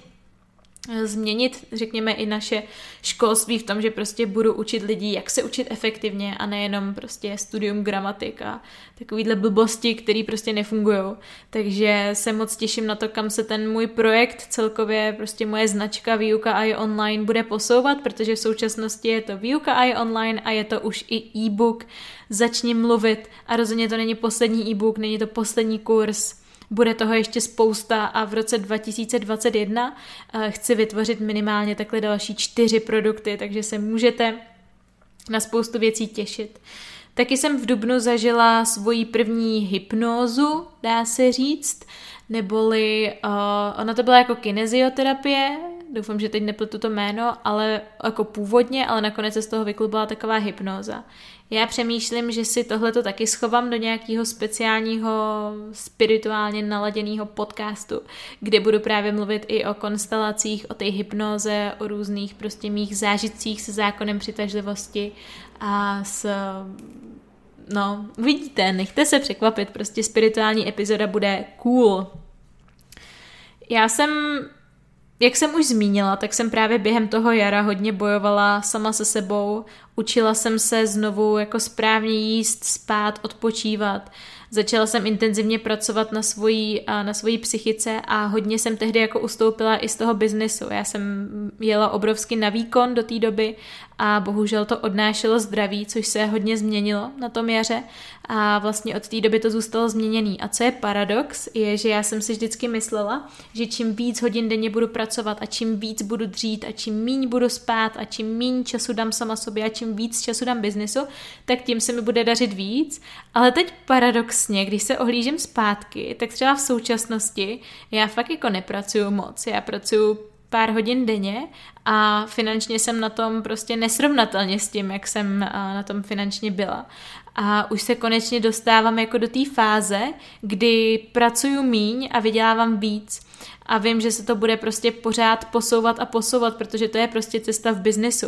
změnit, řekněme, i naše školství v tom, že prostě budu učit lidi, jak se učit efektivně a nejenom prostě studium gramatik a takovýhle blbosti, které prostě nefungují. Takže se moc těším na to, kam se ten můj projekt, celkově prostě moje značka Výuka je online bude posouvat, protože v současnosti je to Výuka je online a je to už i e-book. Začni mluvit a rozhodně to není poslední e-book, není to poslední kurz, bude toho ještě spousta a v roce 2021 eh, chci vytvořit minimálně takhle další čtyři produkty, takže se můžete na spoustu věcí těšit. Taky jsem v Dubnu zažila svoji první hypnózu, dá se říct, neboli uh, ona to byla jako kinezioterapie, doufám, že teď nepletu to jméno, ale jako původně, ale nakonec se z toho vyklubala taková hypnóza. Já přemýšlím, že si tohleto taky schovám do nějakého speciálního spirituálně naladěného podcastu, kde budu právě mluvit i o konstelacích, o té hypnoze, o různých prostě mých zážitcích se zákonem přitažlivosti a s no, vidíte, nechte se překvapit, prostě spirituální epizoda bude cool. Já jsem jak jsem už zmínila, tak jsem právě během toho jara hodně bojovala sama se sebou, učila jsem se znovu jako správně jíst, spát, odpočívat. Začala jsem intenzivně pracovat na svojí, na svojí psychice a hodně jsem tehdy jako ustoupila i z toho biznesu. Já jsem jela obrovsky na výkon do té doby a bohužel to odnášelo zdraví, což se hodně změnilo na tom jaře a vlastně od té doby to zůstalo změněný. A co je paradox, je, že já jsem si vždycky myslela, že čím víc hodin denně budu pracovat a čím víc budu dřít a čím míň budu spát a čím míň času dám sama sobě a čím víc času dám biznesu, tak tím se mi bude dařit víc. Ale teď paradoxně, když se ohlížím zpátky, tak třeba v současnosti já fakt jako nepracuju moc. Já pracuju pár hodin denně a finančně jsem na tom prostě nesrovnatelně s tím, jak jsem na tom finančně byla. A už se konečně dostávám jako do té fáze, kdy pracuju míň a vydělávám víc a vím, že se to bude prostě pořád posouvat a posouvat, protože to je prostě cesta v biznesu.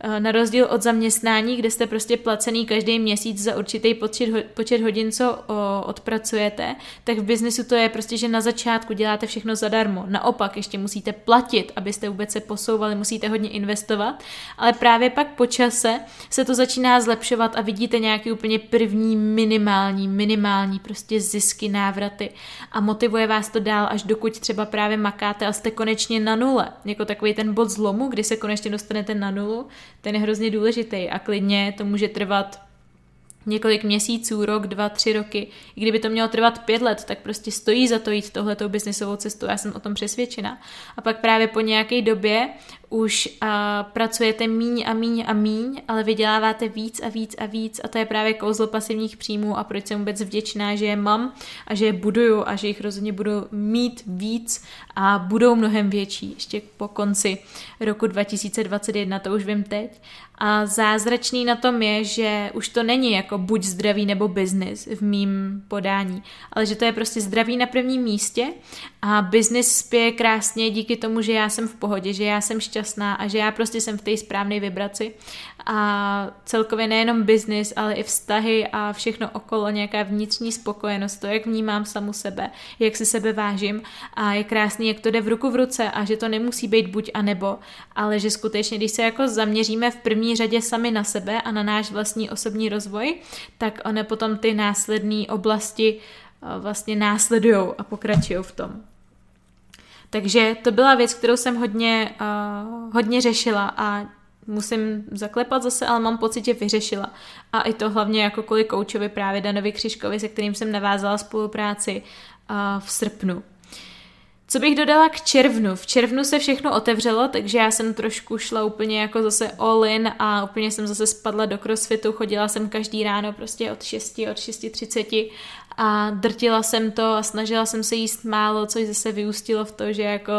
Eh, na rozdíl od zaměstnání, kde jste prostě placený každý měsíc za určitý počet, počet hodin, co odpracujete, tak v biznesu to je prostě, že na začátku děláte všechno zadarmo. Naopak ještě musíte platit, abyste vůbec se posouvali, musíte hodně investovat, ale právě pak po čase se to začíná zlepšovat a vidíte nějaký úplně první minimální, minimální prostě zisky, návraty a motivuje vás to dál, až dokud třeba právě makáte a jste konečně na nule. Jako takový ten bod zlomu, kdy se konečně dostanete na nulu, ten je hrozně důležitý a klidně to může trvat několik měsíců, rok, dva, tři roky. I kdyby to mělo trvat pět let, tak prostě stojí za to jít tohletou biznisovou cestu. Já jsem o tom přesvědčena. A pak právě po nějaké době už uh, pracujete míň a míň a míň, ale vyděláváte víc a víc a víc a to je právě kouzlo pasivních příjmů a proč jsem vůbec vděčná, že je mám a že je buduju a že jich rozhodně budu mít víc a budou mnohem větší ještě po konci roku 2021, to už vím teď. A zázračný na tom je, že už to není jako buď zdraví nebo biznis v mým podání, ale že to je prostě zdraví na prvním místě a biznis spěje krásně díky tomu, že já jsem v pohodě, že já jsem šťastná a že já prostě jsem v té správné vibraci a celkově nejenom biznis, ale i vztahy a všechno okolo, nějaká vnitřní spokojenost, to, jak vnímám samu sebe, jak si sebe vážím a je krásný, jak to jde v ruku v ruce a že to nemusí být buď a nebo, ale že skutečně, když se jako zaměříme v první řadě sami na sebe a na náš vlastní osobní rozvoj, tak one potom ty následné oblasti eh, vlastně následují a pokračují v tom. Takže to byla věc, kterou jsem hodně, uh, hodně řešila a musím zaklepat zase, ale mám pocit, že vyřešila. A i to hlavně jako kvůli koučovi právě Danovi Křiškovi, se kterým jsem navázala spolupráci v srpnu. Co bych dodala k červnu? V červnu se všechno otevřelo, takže já jsem trošku šla úplně jako zase all in a úplně jsem zase spadla do crossfitu, chodila jsem každý ráno prostě od 6, od 6.30 a drtila jsem to a snažila jsem se jíst málo, což zase vyústilo v to, že jako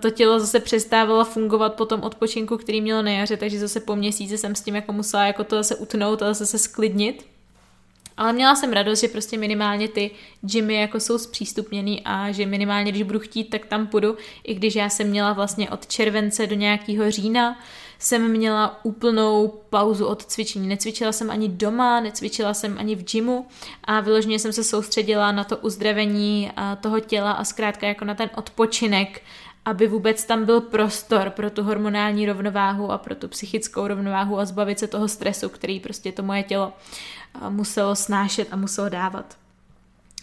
to tělo zase přestávalo fungovat po tom odpočinku, který mělo na jaře, takže zase po měsíci jsem s tím jako musela jako to zase utnout a zase se sklidnit. Ale měla jsem radost, že prostě minimálně ty gymy jako jsou zpřístupněný a že minimálně, když budu chtít, tak tam půjdu, i když já jsem měla vlastně od července do nějakého října, jsem měla úplnou pauzu od cvičení. Necvičila jsem ani doma, necvičila jsem ani v gymu a vyloženě jsem se soustředila na to uzdravení toho těla a zkrátka jako na ten odpočinek aby vůbec tam byl prostor pro tu hormonální rovnováhu a pro tu psychickou rovnováhu a zbavit se toho stresu, který prostě to moje tělo muselo snášet a muselo dávat.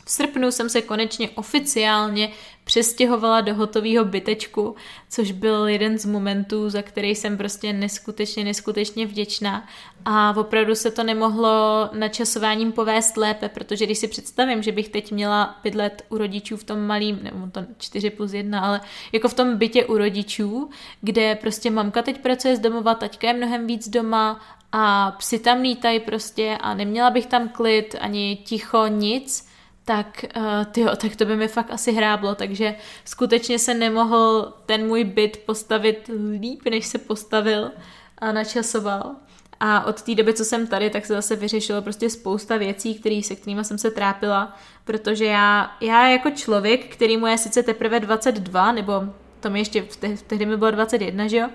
V srpnu jsem se konečně oficiálně přestěhovala do hotového bytečku, což byl jeden z momentů, za který jsem prostě neskutečně, neskutečně vděčná. A opravdu se to nemohlo načasováním povést lépe, protože když si představím, že bych teď měla bydlet u rodičů v tom malým, nebo to 4 plus 1, ale jako v tom bytě u rodičů, kde prostě mamka teď pracuje z domova, taťka je mnohem víc doma a psi tam lítají prostě a neměla bych tam klid, ani ticho, nic, tak, uh, tyjo, tak to by mi fakt asi hráblo, takže skutečně se nemohl ten můj byt postavit líp, než se postavil a načasoval. A od té doby, co jsem tady, tak se zase vyřešilo prostě spousta věcí, který, se kterými jsem se trápila, protože já, já jako člověk, který mu je sice teprve 22, nebo to mi ještě, tehdy mi bylo 21, že jo,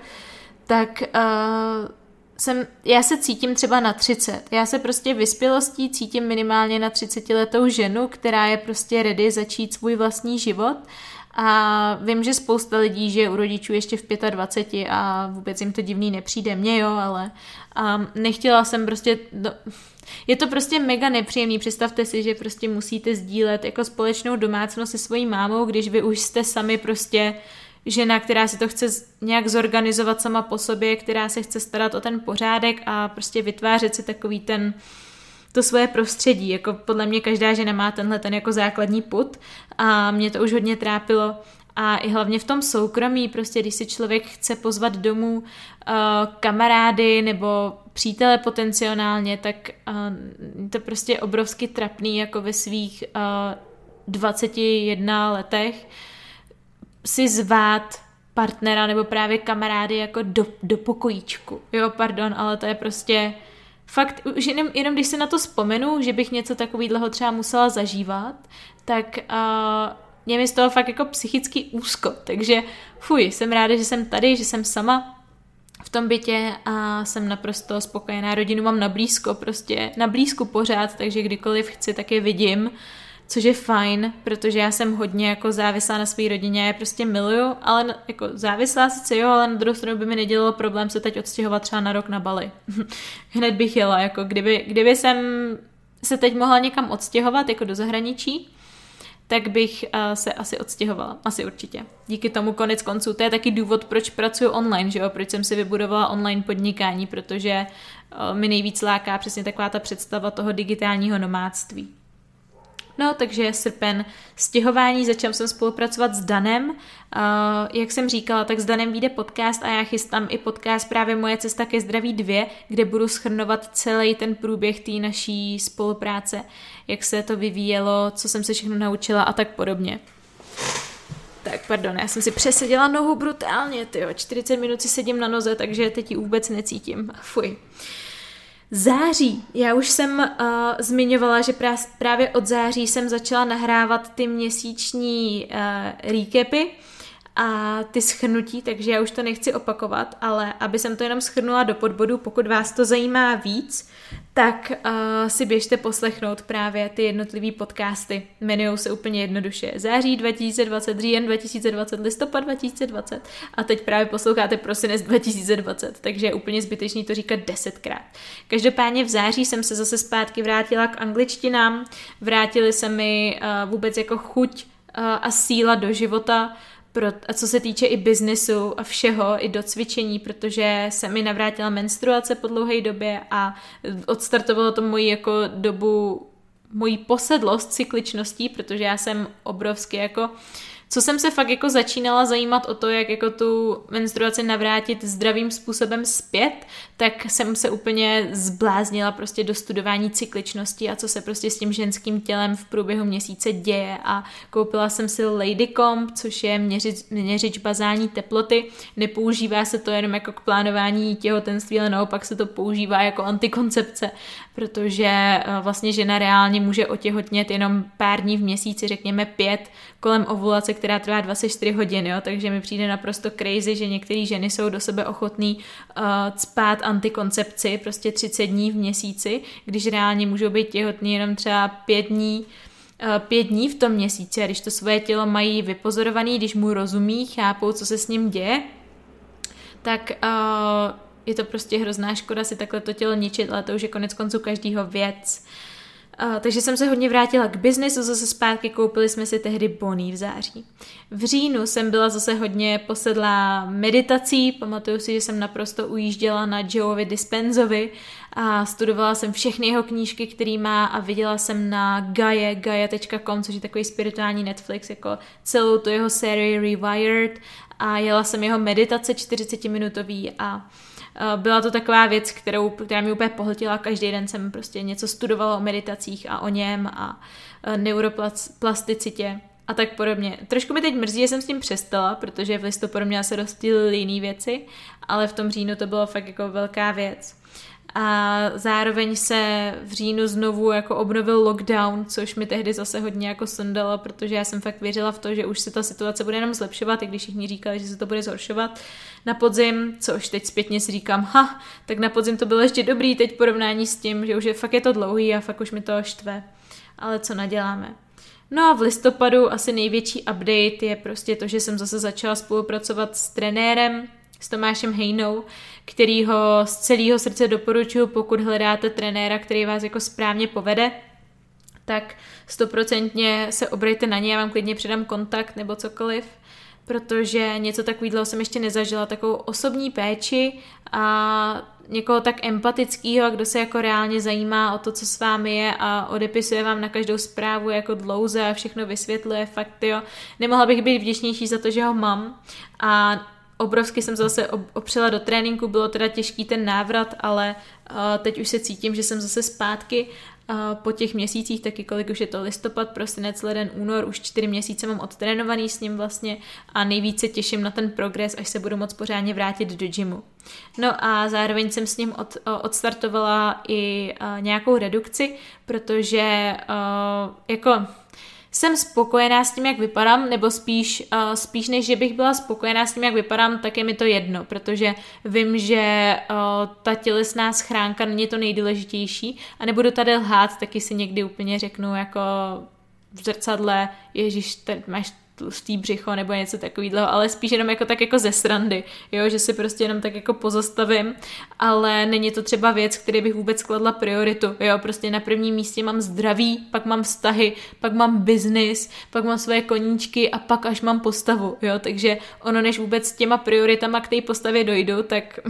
tak uh, jsem, já se cítím třeba na 30. Já se prostě vyspělostí cítím minimálně na 30 letou ženu, která je prostě ready začít svůj vlastní život. A vím, že spousta lidí žije u rodičů ještě v 25 a vůbec jim to divný nepřijde. Mně jo, ale um, nechtěla jsem prostě... No, je to prostě mega nepříjemný. Představte si, že prostě musíte sdílet jako společnou domácnost se svojí mámou, když vy už jste sami prostě žena, která si to chce nějak zorganizovat sama po sobě, která se chce starat o ten pořádek a prostě vytvářet si takový ten to svoje prostředí. Jako podle mě každá žena má tenhle ten jako základní put a mě to už hodně trápilo. A i hlavně v tom soukromí, prostě když si člověk chce pozvat domů uh, kamarády nebo přítele potenciálně, tak uh, to prostě obrovsky trapný jako ve svých uh, 21 letech si zvát partnera nebo právě kamarády jako do, do pokojíčku. Jo, pardon, ale to je prostě fakt, už jenom, jenom když se na to vzpomenu, že bych něco takového třeba musela zažívat, tak uh, mě mi z toho fakt jako psychický úzko. Takže fuj, jsem ráda, že jsem tady, že jsem sama v tom bytě a jsem naprosto spokojená. Rodinu mám na blízko, prostě na blízku pořád, takže kdykoliv chci, tak je vidím což je fajn, protože já jsem hodně jako závislá na své rodině, já je prostě miluju, ale jako závislá sice jo, ale na druhou stranu by mi nedělalo problém se teď odstěhovat třeba na rok na Bali. Hned bych jela, jako kdyby, kdyby jsem se teď mohla někam odstěhovat, jako do zahraničí, tak bych uh, se asi odstěhovala. Asi určitě. Díky tomu konec konců. To je taky důvod, proč pracuji online, že jo? Proč jsem si vybudovala online podnikání, protože uh, mi nejvíc láká přesně taková ta představa toho digitálního nomádství. No, takže srpen stěhování, začal jsem spolupracovat s Danem. Uh, jak jsem říkala, tak s Danem vyjde podcast a já chystám i podcast právě Moje cesta ke zdraví 2, kde budu schrnovat celý ten průběh té naší spolupráce, jak se to vyvíjelo, co jsem se všechno naučila a tak podobně. Tak, pardon, já jsem si přeseděla nohu brutálně, tyjo, 40 minut si sedím na noze, takže teď ji vůbec necítím. Fuj. Uh, Září. Já už jsem uh, zmiňovala, že právě od září jsem začala nahrávat ty měsíční uh, recapy a ty schrnutí, takže já už to nechci opakovat, ale aby jsem to jenom schrnula do podbodu, pokud vás to zajímá víc, tak uh, si běžte poslechnout právě ty jednotlivé podcasty. Jmenují se úplně jednoduše. Září 2020, říjen 2020, listopad 2020 a teď právě posloucháte prosinec 2020, takže je úplně zbytečný to říkat desetkrát. Každopádně v září jsem se zase zpátky vrátila k angličtinám, vrátily se mi uh, vůbec jako chuť uh, a síla do života, pro, a co se týče i biznesu a všeho, i do cvičení, protože se mi navrátila menstruace po dlouhé době a odstartovalo to moji jako dobu, moji posedlost cykličností, protože já jsem obrovsky jako uh, co jsem se fakt jako začínala zajímat o to, jak jako tu menstruaci navrátit zdravým způsobem zpět, tak jsem se úplně zbláznila prostě do studování cykličnosti a co se prostě s tím ženským tělem v průběhu měsíce děje a koupila jsem si Ladycomb, což je měřič, měřič bazální teploty. Nepoužívá se to jenom jako k plánování těhotenství, ale naopak se to používá jako antikoncepce, protože eh, vlastně žena reálně může otěhotnět jenom pár dní v měsíci, řekněme pět, kolem ovulace, která trvá 24 hodin, jo, takže mi přijde naprosto crazy, že některé ženy jsou do sebe ochotný uh, spát antikoncepci prostě 30 dní v měsíci, když reálně můžou být těhotný jenom třeba 5 dní eh, pět dní v tom měsíci a když to svoje tělo mají vypozorovaný, když mu rozumí, chápou, co se s ním děje, tak uh, je to prostě hrozná škoda si takhle to tělo ničit, ale to už je konec konců každýho věc. Uh, takže jsem se hodně vrátila k biznesu zase zpátky, koupili jsme si tehdy boný v září. V říjnu jsem byla zase hodně posedlá meditací, pamatuju si, že jsem naprosto ujížděla na Joeovi Dispenzovi a studovala jsem všechny jeho knížky, který má a viděla jsem na Gaia, gaia.com, což je takový spirituální Netflix, jako celou tu jeho sérii Rewired a jela jsem jeho meditace 40 minutový a byla to taková věc, kterou, která mi úplně pohltila. Každý den jsem prostě něco studovala o meditacích a o něm a neuroplasticitě a tak podobně. Trošku mi teď mrzí, že jsem s tím přestala, protože v listopadu měla se dost jiné věci, ale v tom říjnu to bylo fakt jako velká věc a zároveň se v říjnu znovu jako obnovil lockdown, což mi tehdy zase hodně jako sundalo, protože já jsem fakt věřila v to, že už se ta situace bude jenom zlepšovat, i když všichni říkali, že se to bude zhoršovat na podzim, což teď zpětně si říkám, ha, tak na podzim to bylo ještě dobrý teď porovnání s tím, že už je fakt je to dlouhý a fakt už mi to štve. Ale co naděláme? No a v listopadu asi největší update je prostě to, že jsem zase začala spolupracovat s trenérem, s Tomášem Hejnou, který ho z celého srdce doporučuji, pokud hledáte trenéra, který vás jako správně povede, tak stoprocentně se obrejte na ně, já vám klidně předám kontakt nebo cokoliv, protože něco takového jsem ještě nezažila, takovou osobní péči a někoho tak empatického, kdo se jako reálně zajímá o to, co s vámi je a odepisuje vám na každou zprávu jako dlouze a všechno vysvětluje, fakt jo. Nemohla bych být vděčnější za to, že ho mám a obrovsky jsem zase opřela do tréninku, bylo teda těžký ten návrat, ale uh, teď už se cítím, že jsem zase zpátky uh, po těch měsících, taky kolik už je to listopad, prosinec, leden, únor, už čtyři měsíce mám odtrénovaný s ním vlastně a nejvíce těším na ten progres, až se budu moc pořádně vrátit do gymu. No a zároveň jsem s ním od, odstartovala i nějakou redukci, protože jako jsem spokojená s tím, jak vypadám, nebo spíš, uh, spíš než, že bych byla spokojená s tím, jak vypadám, tak je mi to jedno, protože vím, že uh, ta tělesná schránka není to nejdůležitější a nebudu tady lhát, taky si někdy úplně řeknu jako v zrcadle, ježíš, teď máš tlustý břicho nebo něco takového, ale spíš jenom jako tak jako ze srandy, jo, že si prostě jenom tak jako pozastavím, ale není to třeba věc, který bych vůbec kladla prioritu, jo, prostě na prvním místě mám zdraví, pak mám vztahy, pak mám biznis, pak mám své koníčky a pak až mám postavu, jo, takže ono než vůbec těma prioritama k té postavě dojdu, tak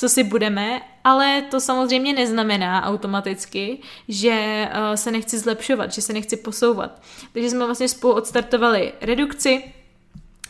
co si budeme, ale to samozřejmě neznamená automaticky, že uh, se nechci zlepšovat, že se nechci posouvat. Takže jsme vlastně spolu odstartovali redukci,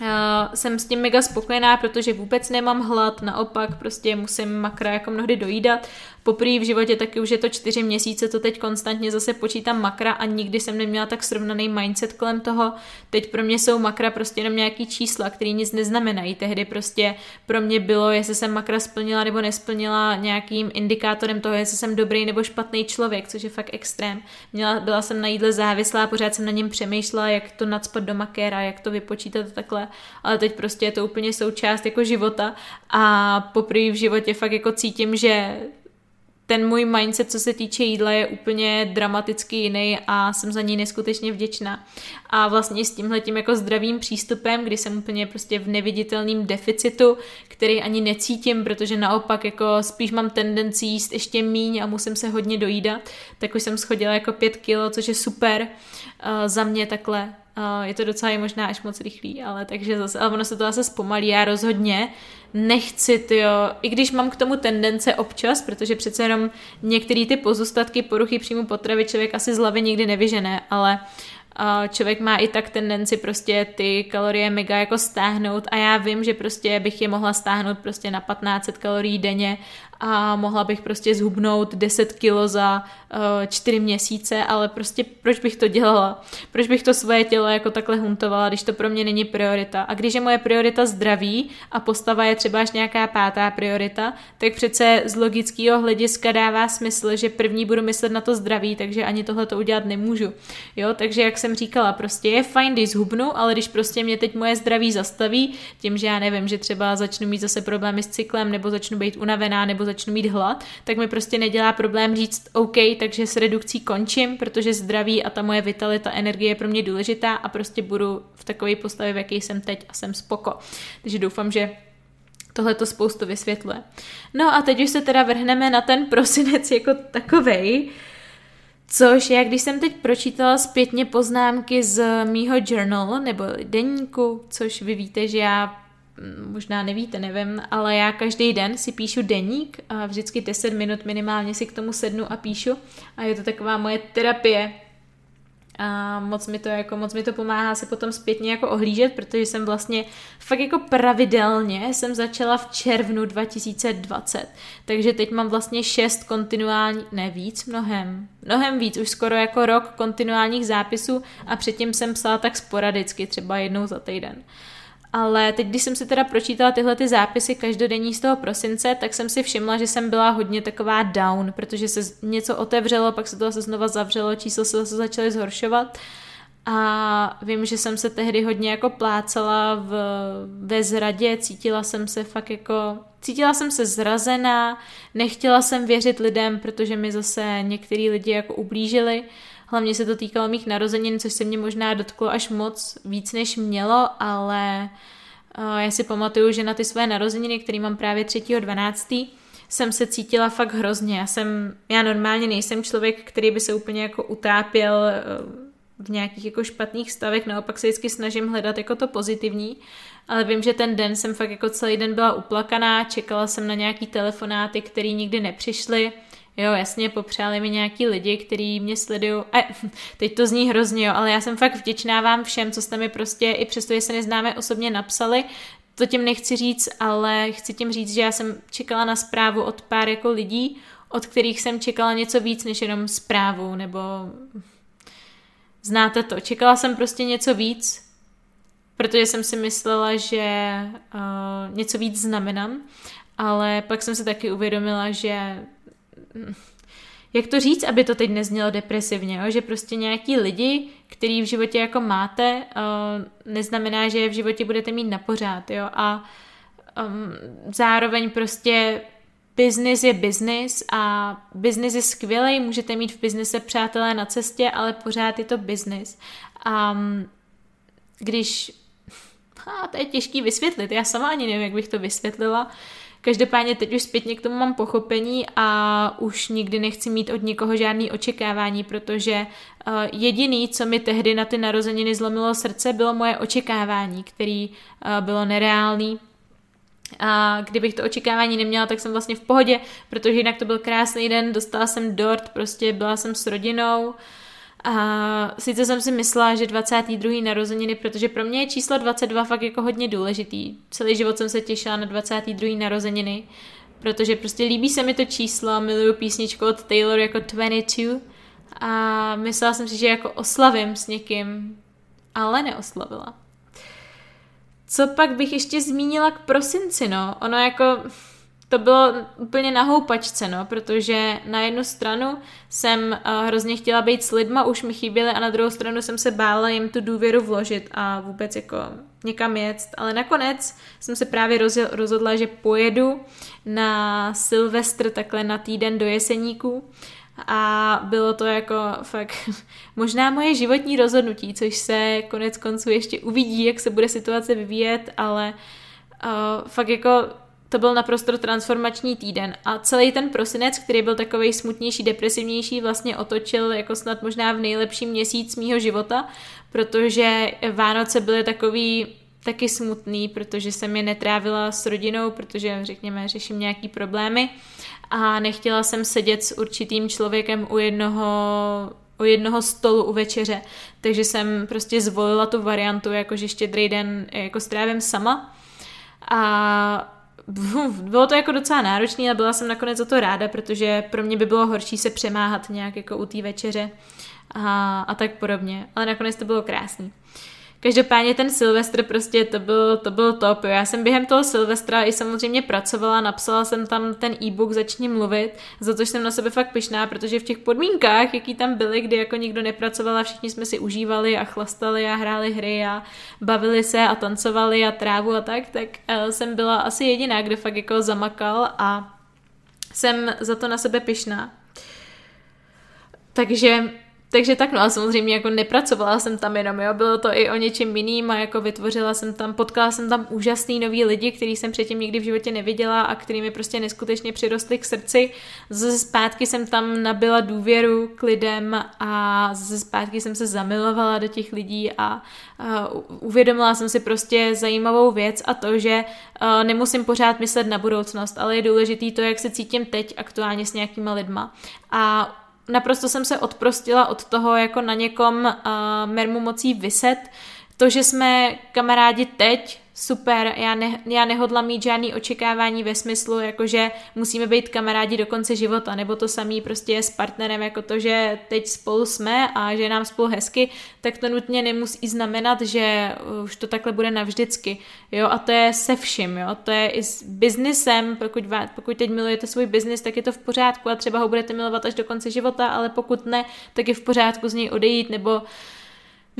Uh, jsem s tím mega spokojená, protože vůbec nemám hlad, naopak prostě musím makra jako mnohdy dojídat poprvé v životě taky už je to čtyři měsíce, to teď konstantně zase počítám makra a nikdy jsem neměla tak srovnaný mindset kolem toho. Teď pro mě jsou makra prostě jenom nějaký čísla, které nic neznamenají. Tehdy prostě pro mě bylo, jestli jsem makra splnila nebo nesplnila nějakým indikátorem toho, jestli jsem dobrý nebo špatný člověk, což je fakt extrém. Měla, byla jsem na jídle závislá, pořád jsem na něm přemýšlela, jak to nadspat do makéra, jak to vypočítat takhle, ale teď prostě je to úplně součást jako života a poprvé v životě fakt jako cítím, že ten můj mindset, co se týče jídla, je úplně dramaticky jiný a jsem za něj neskutečně vděčná. A vlastně s tímhle tím jako zdravým přístupem, kdy jsem úplně prostě v neviditelném deficitu, který ani necítím, protože naopak jako spíš mám tendenci jíst ještě míň a musím se hodně dojídat, tak už jsem schodila jako pět kilo, což je super uh, za mě takhle. Je to docela i možná až moc rychlý, ale takže zase, ale ono se to zase zpomalí, já rozhodně nechci, tyjo, i když mám k tomu tendence občas, protože přece jenom některé ty pozůstatky poruchy příjmu potravy člověk asi z hlavy nikdy nevyžené, ale uh, člověk má i tak tendenci prostě ty kalorie mega jako stáhnout a já vím, že prostě bych je mohla stáhnout prostě na 1500 kalorií denně a mohla bych prostě zhubnout 10 kilo za uh, eh, 4 měsíce, ale prostě proč bych to dělala? Proč bych to svoje tělo jako takhle huntovala, když to pro mě není priorita? A když je moje priorita zdraví a postava je třeba až nějaká pátá priorita, tak přece z logického hlediska dává smysl, že první budu myslet na to zdraví, takže ani tohle to udělat nemůžu. Jo, takže jak jsem říkala, prostě je fajn, když zhubnu, ale když prostě mě teď moje zdraví zastaví, tím, že já nevím, že třeba začnu mít zase problémy s cyklem, nebo začnu být unavená, nebo začnu mít hlad, tak mi prostě nedělá problém říct OK, takže s redukcí končím, protože zdraví a ta moje vitalita, energie je pro mě důležitá a prostě budu v takové postavě, v jaké jsem teď a jsem spoko. Takže doufám, že tohle to spoustu vysvětluje. No a teď už se teda vrhneme na ten prosinec jako takovej, což já když jsem teď pročítala zpětně poznámky z mýho journal nebo deníku, což vy víte, že já mm, možná nevíte, nevím, ale já každý den si píšu deník a vždycky 10 minut minimálně si k tomu sednu a píšu. A je to taková moje terapie a moc mi to jako, moc mi to pomáhá se potom zpětně jako ohlížet, protože jsem vlastně fakt jako pravidelně jsem začala v červnu 2020, takže teď mám vlastně šest kontinuální, ne víc, mnohem, mnohem víc, už skoro jako rok kontinuálních zápisů a předtím jsem psala tak sporadicky, třeba jednou za týden. Ale teď, když jsem si teda pročítala tyhle ty zápisy každodenní z toho prosince, tak jsem si všimla, že jsem byla hodně taková down, protože se něco otevřelo, pak se to zase znova zavřelo, číslo se zase začaly zhoršovat. A vím, že jsem se tehdy hodně jako plácala v, ve zradě, cítila jsem se fakt jako, cítila jsem se zrazená, nechtěla jsem věřit lidem, protože mi zase některý lidi jako ublížili. Hlavně se to týkalo mých narozenin, což se mě možná dotklo až moc víc, než mělo, ale uh, já si pamatuju, že na ty své narozeniny, které mám právě 3.12., jsem se cítila fakt hrozně. Já jsem, já normálně nejsem člověk, který by se úplně jako utápěl uh, v nějakých jako špatných stavech, naopak se vždycky snažím hledat jako to pozitivní, ale vím, že ten den jsem fakt jako celý den byla uplakaná, čekala jsem na nějaký telefonáty, které nikdy nepřišly, Jo, jasně, popřáli mi nějaký lidi, kteří mě sledují. A teď to zní hrozně, jo, ale já jsem fakt vděčná vám všem, co jste mi prostě, i přesto, že se neznáme, osobně napsali. To tím nechci říct, ale chci tím říct, že já jsem čekala na zprávu od pár jako lidí, od kterých jsem čekala něco víc než jenom zprávu, nebo znáte to. Čekala jsem prostě něco víc, protože jsem si myslela, že uh, něco víc znamenám, ale pak jsem se taky uvědomila, že jak to říct, aby to teď neznělo depresivně, jo? že prostě nějaký lidi, který v životě jako máte, uh, neznamená, že je v životě budete mít na pořád, jo, a um, zároveň prostě business je business a business je skvělý, můžete mít v biznise přátelé na cestě, ale pořád je to business. A um, když a to je těžký vysvětlit, já sama ani nevím, jak bych to vysvětlila, Každopádně teď už zpětně k tomu mám pochopení a už nikdy nechci mít od nikoho žádný očekávání, protože uh, jediný, co mi tehdy na ty narozeniny zlomilo srdce, bylo moje očekávání, který uh, bylo nereálný, a kdybych to očekávání neměla, tak jsem vlastně v pohodě, protože jinak to byl krásný den, dostala jsem dort, prostě byla jsem s rodinou, a sice jsem si myslela, že 22. narozeniny, protože pro mě je číslo 22 fakt jako hodně důležitý. Celý život jsem se těšila na 22. narozeniny, protože prostě líbí se mi to číslo, miluju písničku od Taylor jako 22 a myslela jsem si, že jako oslavím s někým, ale neoslavila. Co pak bych ještě zmínila k prosinci, no? Ono jako to bylo úplně na houpačce, no, protože na jednu stranu jsem uh, hrozně chtěla být s lidma, už mi chyběly a na druhou stranu jsem se bála jim tu důvěru vložit a vůbec jako někam jet, ale nakonec jsem se právě rozhodla, že pojedu na Silvestr takhle na týden do Jeseníku. A bylo to jako fakt možná moje životní rozhodnutí, což se konec konců ještě uvidí, jak se bude situace vyvíjet, ale uh, fakt jako to byl naprosto transformační týden a celý ten prosinec, který byl takový smutnější, depresivnější, vlastně otočil jako snad možná v nejlepší měsíc mýho života, protože Vánoce byly takový taky smutný, protože jsem je netrávila s rodinou, protože řekněme řeším nějaký problémy a nechtěla jsem sedět s určitým člověkem u jednoho u jednoho stolu u večeře, takže jsem prostě zvolila tu variantu, jakože štědrý den jako strávím sama. A bylo to jako docela náročné, ale byla jsem nakonec za to ráda, protože pro mě by bylo horší se přemáhat nějak jako u té večeře a, a tak podobně. Ale nakonec to bylo krásný. Každopádně ten Silvestr prostě to byl, to byl top. Já jsem během toho Silvestra i samozřejmě pracovala, napsala jsem tam ten e-book Začni mluvit, za to jsem na sebe fakt pyšná, protože v těch podmínkách, jaký tam byly, kdy jako nikdo nepracoval a všichni jsme si užívali a chlastali a hráli hry a bavili se a tancovali a trávu a tak, tak uh, jsem byla asi jediná, kdo fakt jako zamakal a jsem za to na sebe pyšná. Takže takže tak, no a samozřejmě jako nepracovala jsem tam jenom, jo, bylo to i o něčem jiným a jako vytvořila jsem tam, potkala jsem tam úžasný nový lidi, který jsem předtím nikdy v životě neviděla a který mi prostě neskutečně přirostli k srdci. Zase zpátky jsem tam nabila důvěru k lidem a zase zpátky jsem se zamilovala do těch lidí a, a uvědomila jsem si prostě zajímavou věc a to, že a, nemusím pořád myslet na budoucnost, ale je důležitý to, jak se cítím teď aktuálně s nějakýma lidma. A naprosto jsem se odprostila od toho jako na někom uh, mermu mocí vyset. To, že jsme kamarádi teď, super, já, ne, já nehodlám mít žádný očekávání ve smyslu, jakože musíme být kamarádi do konce života, nebo to samý prostě je s partnerem, jako to, že teď spolu jsme a že nám spolu hezky, tak to nutně nemusí znamenat, že už to takhle bude navždycky, jo, a to je se vším, jo, to je i s biznisem, pokud, pokud teď milujete svůj biznis, tak je to v pořádku a třeba ho budete milovat až do konce života, ale pokud ne, tak je v pořádku z něj odejít, nebo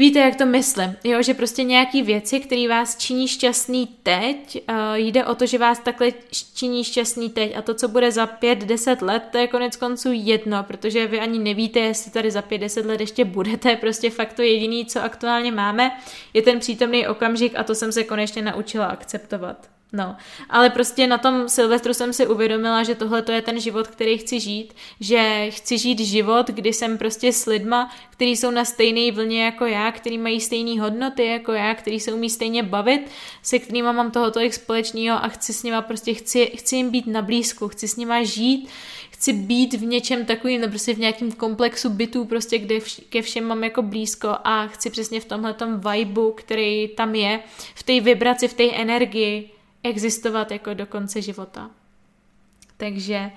Víte, jak to myslím, jo, že prostě nějaký věci, které vás činí šťastný teď, uh, jde o to, že vás takhle činí šťastný teď a to, co bude za pět, deset let, to je konec konců jedno, protože vy ani nevíte, jestli tady za pět, deset let ještě budete, prostě fakt to jediný, co aktuálně máme, je ten přítomný okamžik a to jsem se konečně naučila akceptovat. No, ale prostě na tom Silvestru jsem si uvědomila, že tohle to je ten život, který chci žít, že chci žít život, kdy jsem prostě s lidma, kteří jsou na stejné vlně jako já, kteří mají stejné hodnoty jako já, kteří se umí stejně bavit, se kterými mám toho tolik společného a chci s nima prostě, chci, chci jim být na blízku, chci s nima žít, chci být v něčem takovým, prostě v nějakém komplexu bytů, prostě kde vš- ke všem mám jako blízko a chci přesně v tomhle vibu, který tam je, v té vibraci, v té energii, existovat jako do konce života. Takže,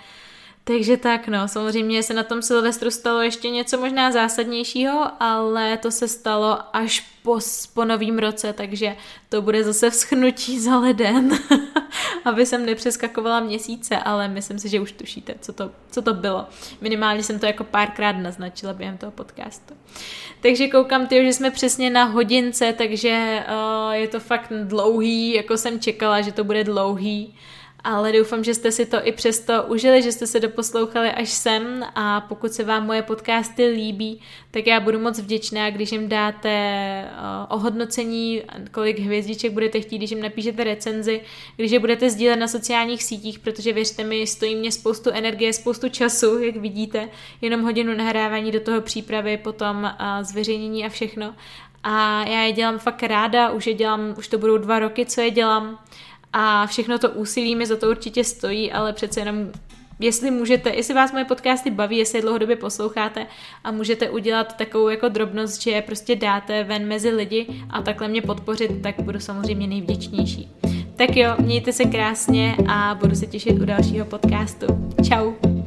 takže tak no, samozřejmě se na tom Silvestru stalo ještě něco možná zásadnějšího, ale to se stalo až po, po novým roce, takže to bude zase vschnutí za leden, aby jsem nepřeskakovala měsíce, ale myslím si, že už tušíte, co to, co to bylo. Minimálně jsem to jako párkrát naznačila během toho podcastu. Takže koukám, ty, že jsme přesně na hodince, takže uh, je to fakt dlouhý, jako jsem čekala, že to bude dlouhý ale doufám, že jste si to i přesto užili, že jste se doposlouchali až sem a pokud se vám moje podcasty líbí, tak já budu moc vděčná, když jim dáte uh, ohodnocení, kolik hvězdiček budete chtít, když jim napíšete recenzi, když je budete sdílet na sociálních sítích, protože věřte mi, stojí mě spoustu energie, spoustu času, jak vidíte, jenom hodinu nahrávání do toho přípravy, potom uh, zveřejnění a všechno. A já je dělám fakt ráda, už je dělám, už to budou dva roky, co je dělám a všechno to úsilí mi za to určitě stojí, ale přece jenom jestli můžete, jestli vás moje podcasty baví, jestli je dlouhodobě posloucháte a můžete udělat takovou jako drobnost, že je prostě dáte ven mezi lidi a takhle mě podpořit, tak budu samozřejmě nejvděčnější. Tak jo, mějte se krásně a budu se těšit u dalšího podcastu. Ciao.